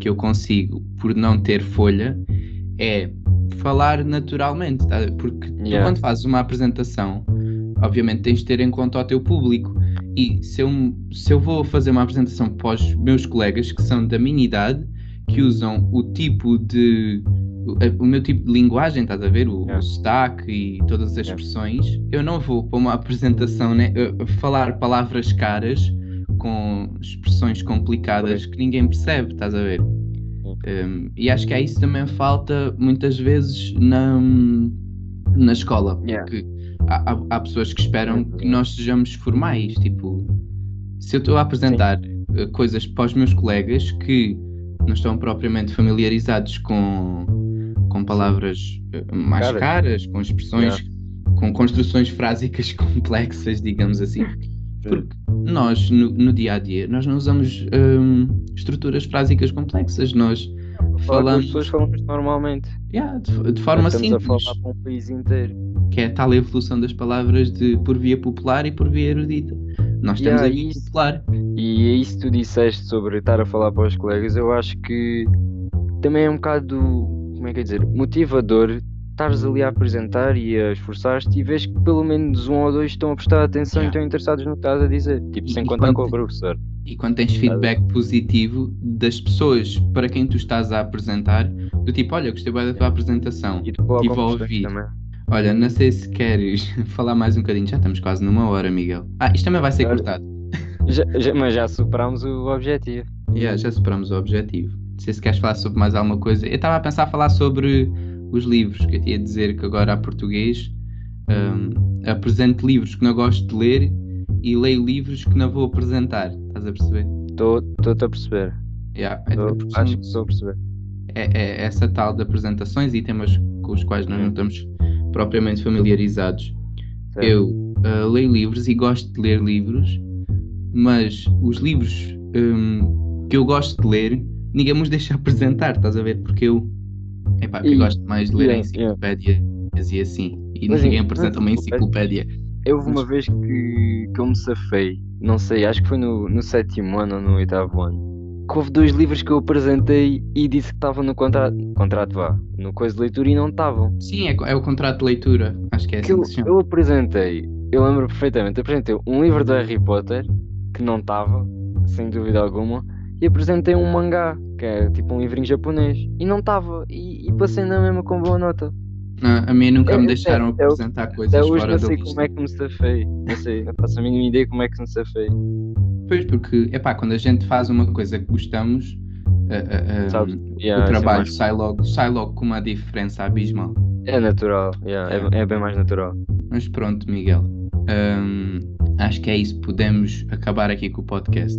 que eu consigo por não ter folha é falar naturalmente, tá? Porque tu Yeah. quando fazes uma apresentação, obviamente tens de ter em conta o teu público. E se eu, se eu vou fazer uma apresentação para os meus colegas que são da minha idade, que usam o tipo de. O, o meu tipo de linguagem, estás a ver? O, Yeah. o sotaque e todas as Yeah. expressões, eu não vou para uma apresentação né, falar palavras caras com expressões complicadas que ninguém percebe, estás a ver? Um, e acho que é isso também falta muitas vezes na, na escola, Yeah. porque há, há- há pessoas que esperam que nós sejamos formais. Tipo, se eu estou a apresentar eh, coisas para os meus colegas que não estão propriamente familiarizados com, com palavras eh, mais Caras. caras, com expressões, com construções frásicas complexas, digamos assim. Porque nós, no, no dia a dia, nós não usamos hum, estruturas frásicas complexas, nós Falar com as falamos pessoas falamos normalmente. yeah, de, de forma Estamos simples, a falar para um país inteiro. que é a tal evolução das palavras de por via popular e por via erudita. Nós estamos Yeah, a via isso. popular. E é isso que tu disseste sobre estar a falar para os colegas, eu acho que também é um bocado, como é que é dizer, motivador estares ali a apresentar e a esforçar-te e vês que pelo menos um ou dois estão a prestar atenção Yeah. e estão interessados no que estás a dizer, tipo, sem e contar com o professor. E quando tens feedback positivo das pessoas para quem tu estás a apresentar, do tipo, olha, gostei bem da tua apresentação. E tu a questões ouvir. também. Olha, não sei se queres falar mais um bocadinho, já estamos quase numa hora, Miguel. Ah, isto também vai ser Olha. cortado. Já- já- mas já superámos o objetivo. Yeah, já superamos o objetivo. Não sei se queres falar sobre mais alguma coisa. Eu estava a pensar a falar sobre os livros, que eu tinha a dizer que agora há português hum, apresento livros que não gosto de ler e leio livros que não vou apresentar. Estás a perceber? Estou-te a perceber. Yeah, é, Tô- porque acho são- que estou a perceber. é, é essa tal de apresentações e temas com os quais nós não Hum. estamos propriamente familiarizados. Certo. Eu ah, leio livros e gosto de ler livros, mas os livros hum, que eu gosto de ler, ninguém me os deixa apresentar, estás a ver? Porque eu, epá, porque eu E- gosto mais de ler yeah, enciclopédias e assim, e Mas ninguém em- apresenta uma enciclopédia- enciclopédia. Houve uma vez que, que eu me safei, não sei, acho que foi no, no sétimo ano ou no oitavo ano, que houve dois livros que eu apresentei e disse que estavam no contrato, contrato vá, no coisa de leitura e não estavam. Sim, é, é o contrato de leitura, acho que é Que assim eu, que se chama. eu apresentei, eu lembro perfeitamente, apresentei um livro do Harry Potter, que não estava, sem dúvida alguma, e apresentei um mangá, que é tipo um livrinho japonês, e não estava, e, e passei na mesma com boa nota. Ah, a mim nunca É- me é- deixaram é apresentar coisas Até hoje fora não sei como é que me safei, não sei, não faço a mínima ideia como é que me safei. Pois, porque, epá, quando a gente faz uma coisa que gostamos, uh, uh, Sabes? um, Yeah, o é trabalho mais- sai logo, sai logo com uma diferença abismal. É natural, yeah, é, é bem mais natural. Mas pronto, Miguel. hum, acho que é isso. Podemos acabar aqui com o podcast.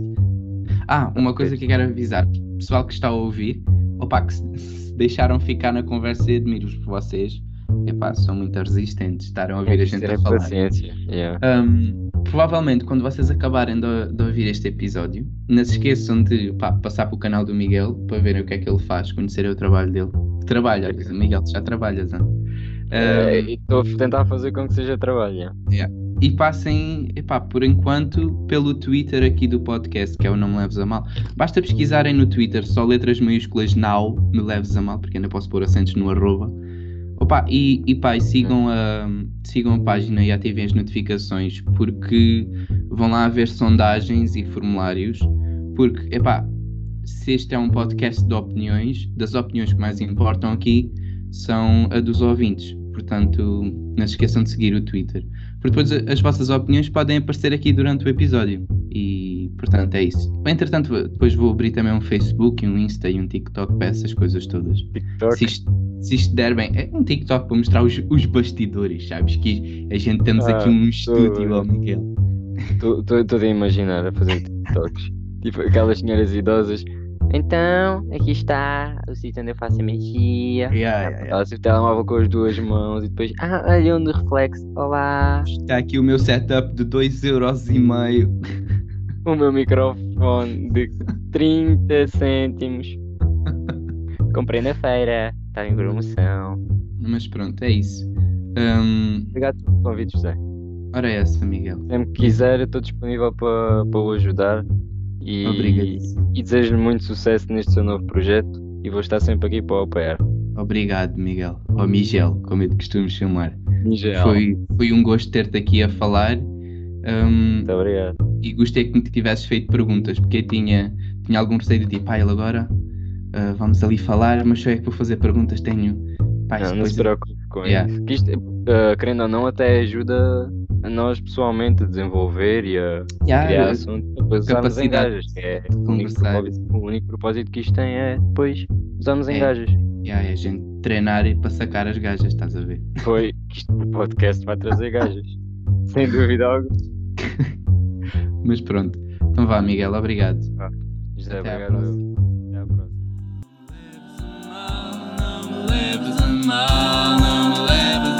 Ah, uma coisa que eu quero avisar. Pessoal que está a ouvir, opa, que se, deixaram ficar na conversa e admiro-vos por vocês. Epá, são muito resistentes. Estaram a ouvir a gente a Terem falar. paciência. Yeah. Hum, provavelmente, quando vocês acabarem de, de ouvir este episódio, não se esqueçam de pá, passar para o canal do Miguel para verem o que é que ele faz, conhecerem o trabalho dele. Trabalha, Miguel, tu já trabalhas, não? É, Hum, e Estou a tentar fazer com que seja trabalho. yeah. E passem, epá, por enquanto, pelo Twitter aqui do podcast, que é o Não Me Leves a Mal. Basta pesquisarem no Twitter só letras maiúsculas now, me leves a mal, porque ainda posso pôr acentos no arroba. Opa, e, e pá, sigam a, sigam a página e ativem as notificações, porque vão lá haver sondagens e formulários, porque, epá, se este é um podcast de opiniões, das opiniões que mais importam aqui são a dos ouvintes. Portanto, não se esqueçam de seguir o Twitter. Porque depois as vossas opiniões podem aparecer aqui durante o episódio. E, portanto, é isso. Entretanto, depois vou abrir também um Facebook, um Insta e um TikTok para essas coisas todas. TikTok. Se isto, se isto der bem, é um TikTok para mostrar os, os bastidores, sabes? Que a gente temos aqui Ah, um tô- estúdio, ó Miguel. Estou a imaginar a fazer TikToks. tipo aquelas senhoras idosas. Então, aqui está o sítio onde eu faço a magia. Yeah, yeah, yeah. Ela se o telemóvel com as duas mãos e depois, ah, olha um de reflexo, olá. Está aqui o meu setup de 2,5€. O meu microfone de 30 cêntimos. Comprei na feira, estava em promoção. Mas pronto, é isso. Hum, Obrigado pelo convite, José. ora é essa, Miguel. Sempre que quiser, eu estou disponível para para o ajudar. E, Obrigado. e desejo-lhe muito sucesso neste seu novo projeto e vou estar sempre aqui para o apoiar. Obrigado, Miguel. Ou Miguel, como eu te costumo chamar. Geral. Foi, foi um gosto ter-te aqui a falar. Hum, Muito obrigado. e gostei que me tivesses feito perguntas, porque eu tinha, tinha algum receio de tipo, pá, ele agora ah, vamos ali falar, mas só é que vou fazer perguntas, tenho. Pá, Não, não se preocupe com Yeah. isso. Que isto, eh, querendo ou não, até ajuda a nós pessoalmente a desenvolver e a Yeah, criar eu- assunto para depois usarmos em capacidade gajas. Que é de o único, conversar. propósito, o único propósito que isto tem é depois usarmos em É. gajas. yeah, a gente treinar e para sacar as gajas, estás a ver? Foi que isto o podcast vai trazer gajas. Sem dúvida alguma. Mas pronto. Então vá, Miguel, obrigado. José, Até à obrigado. próxima. Até à próxima. I'm laughing.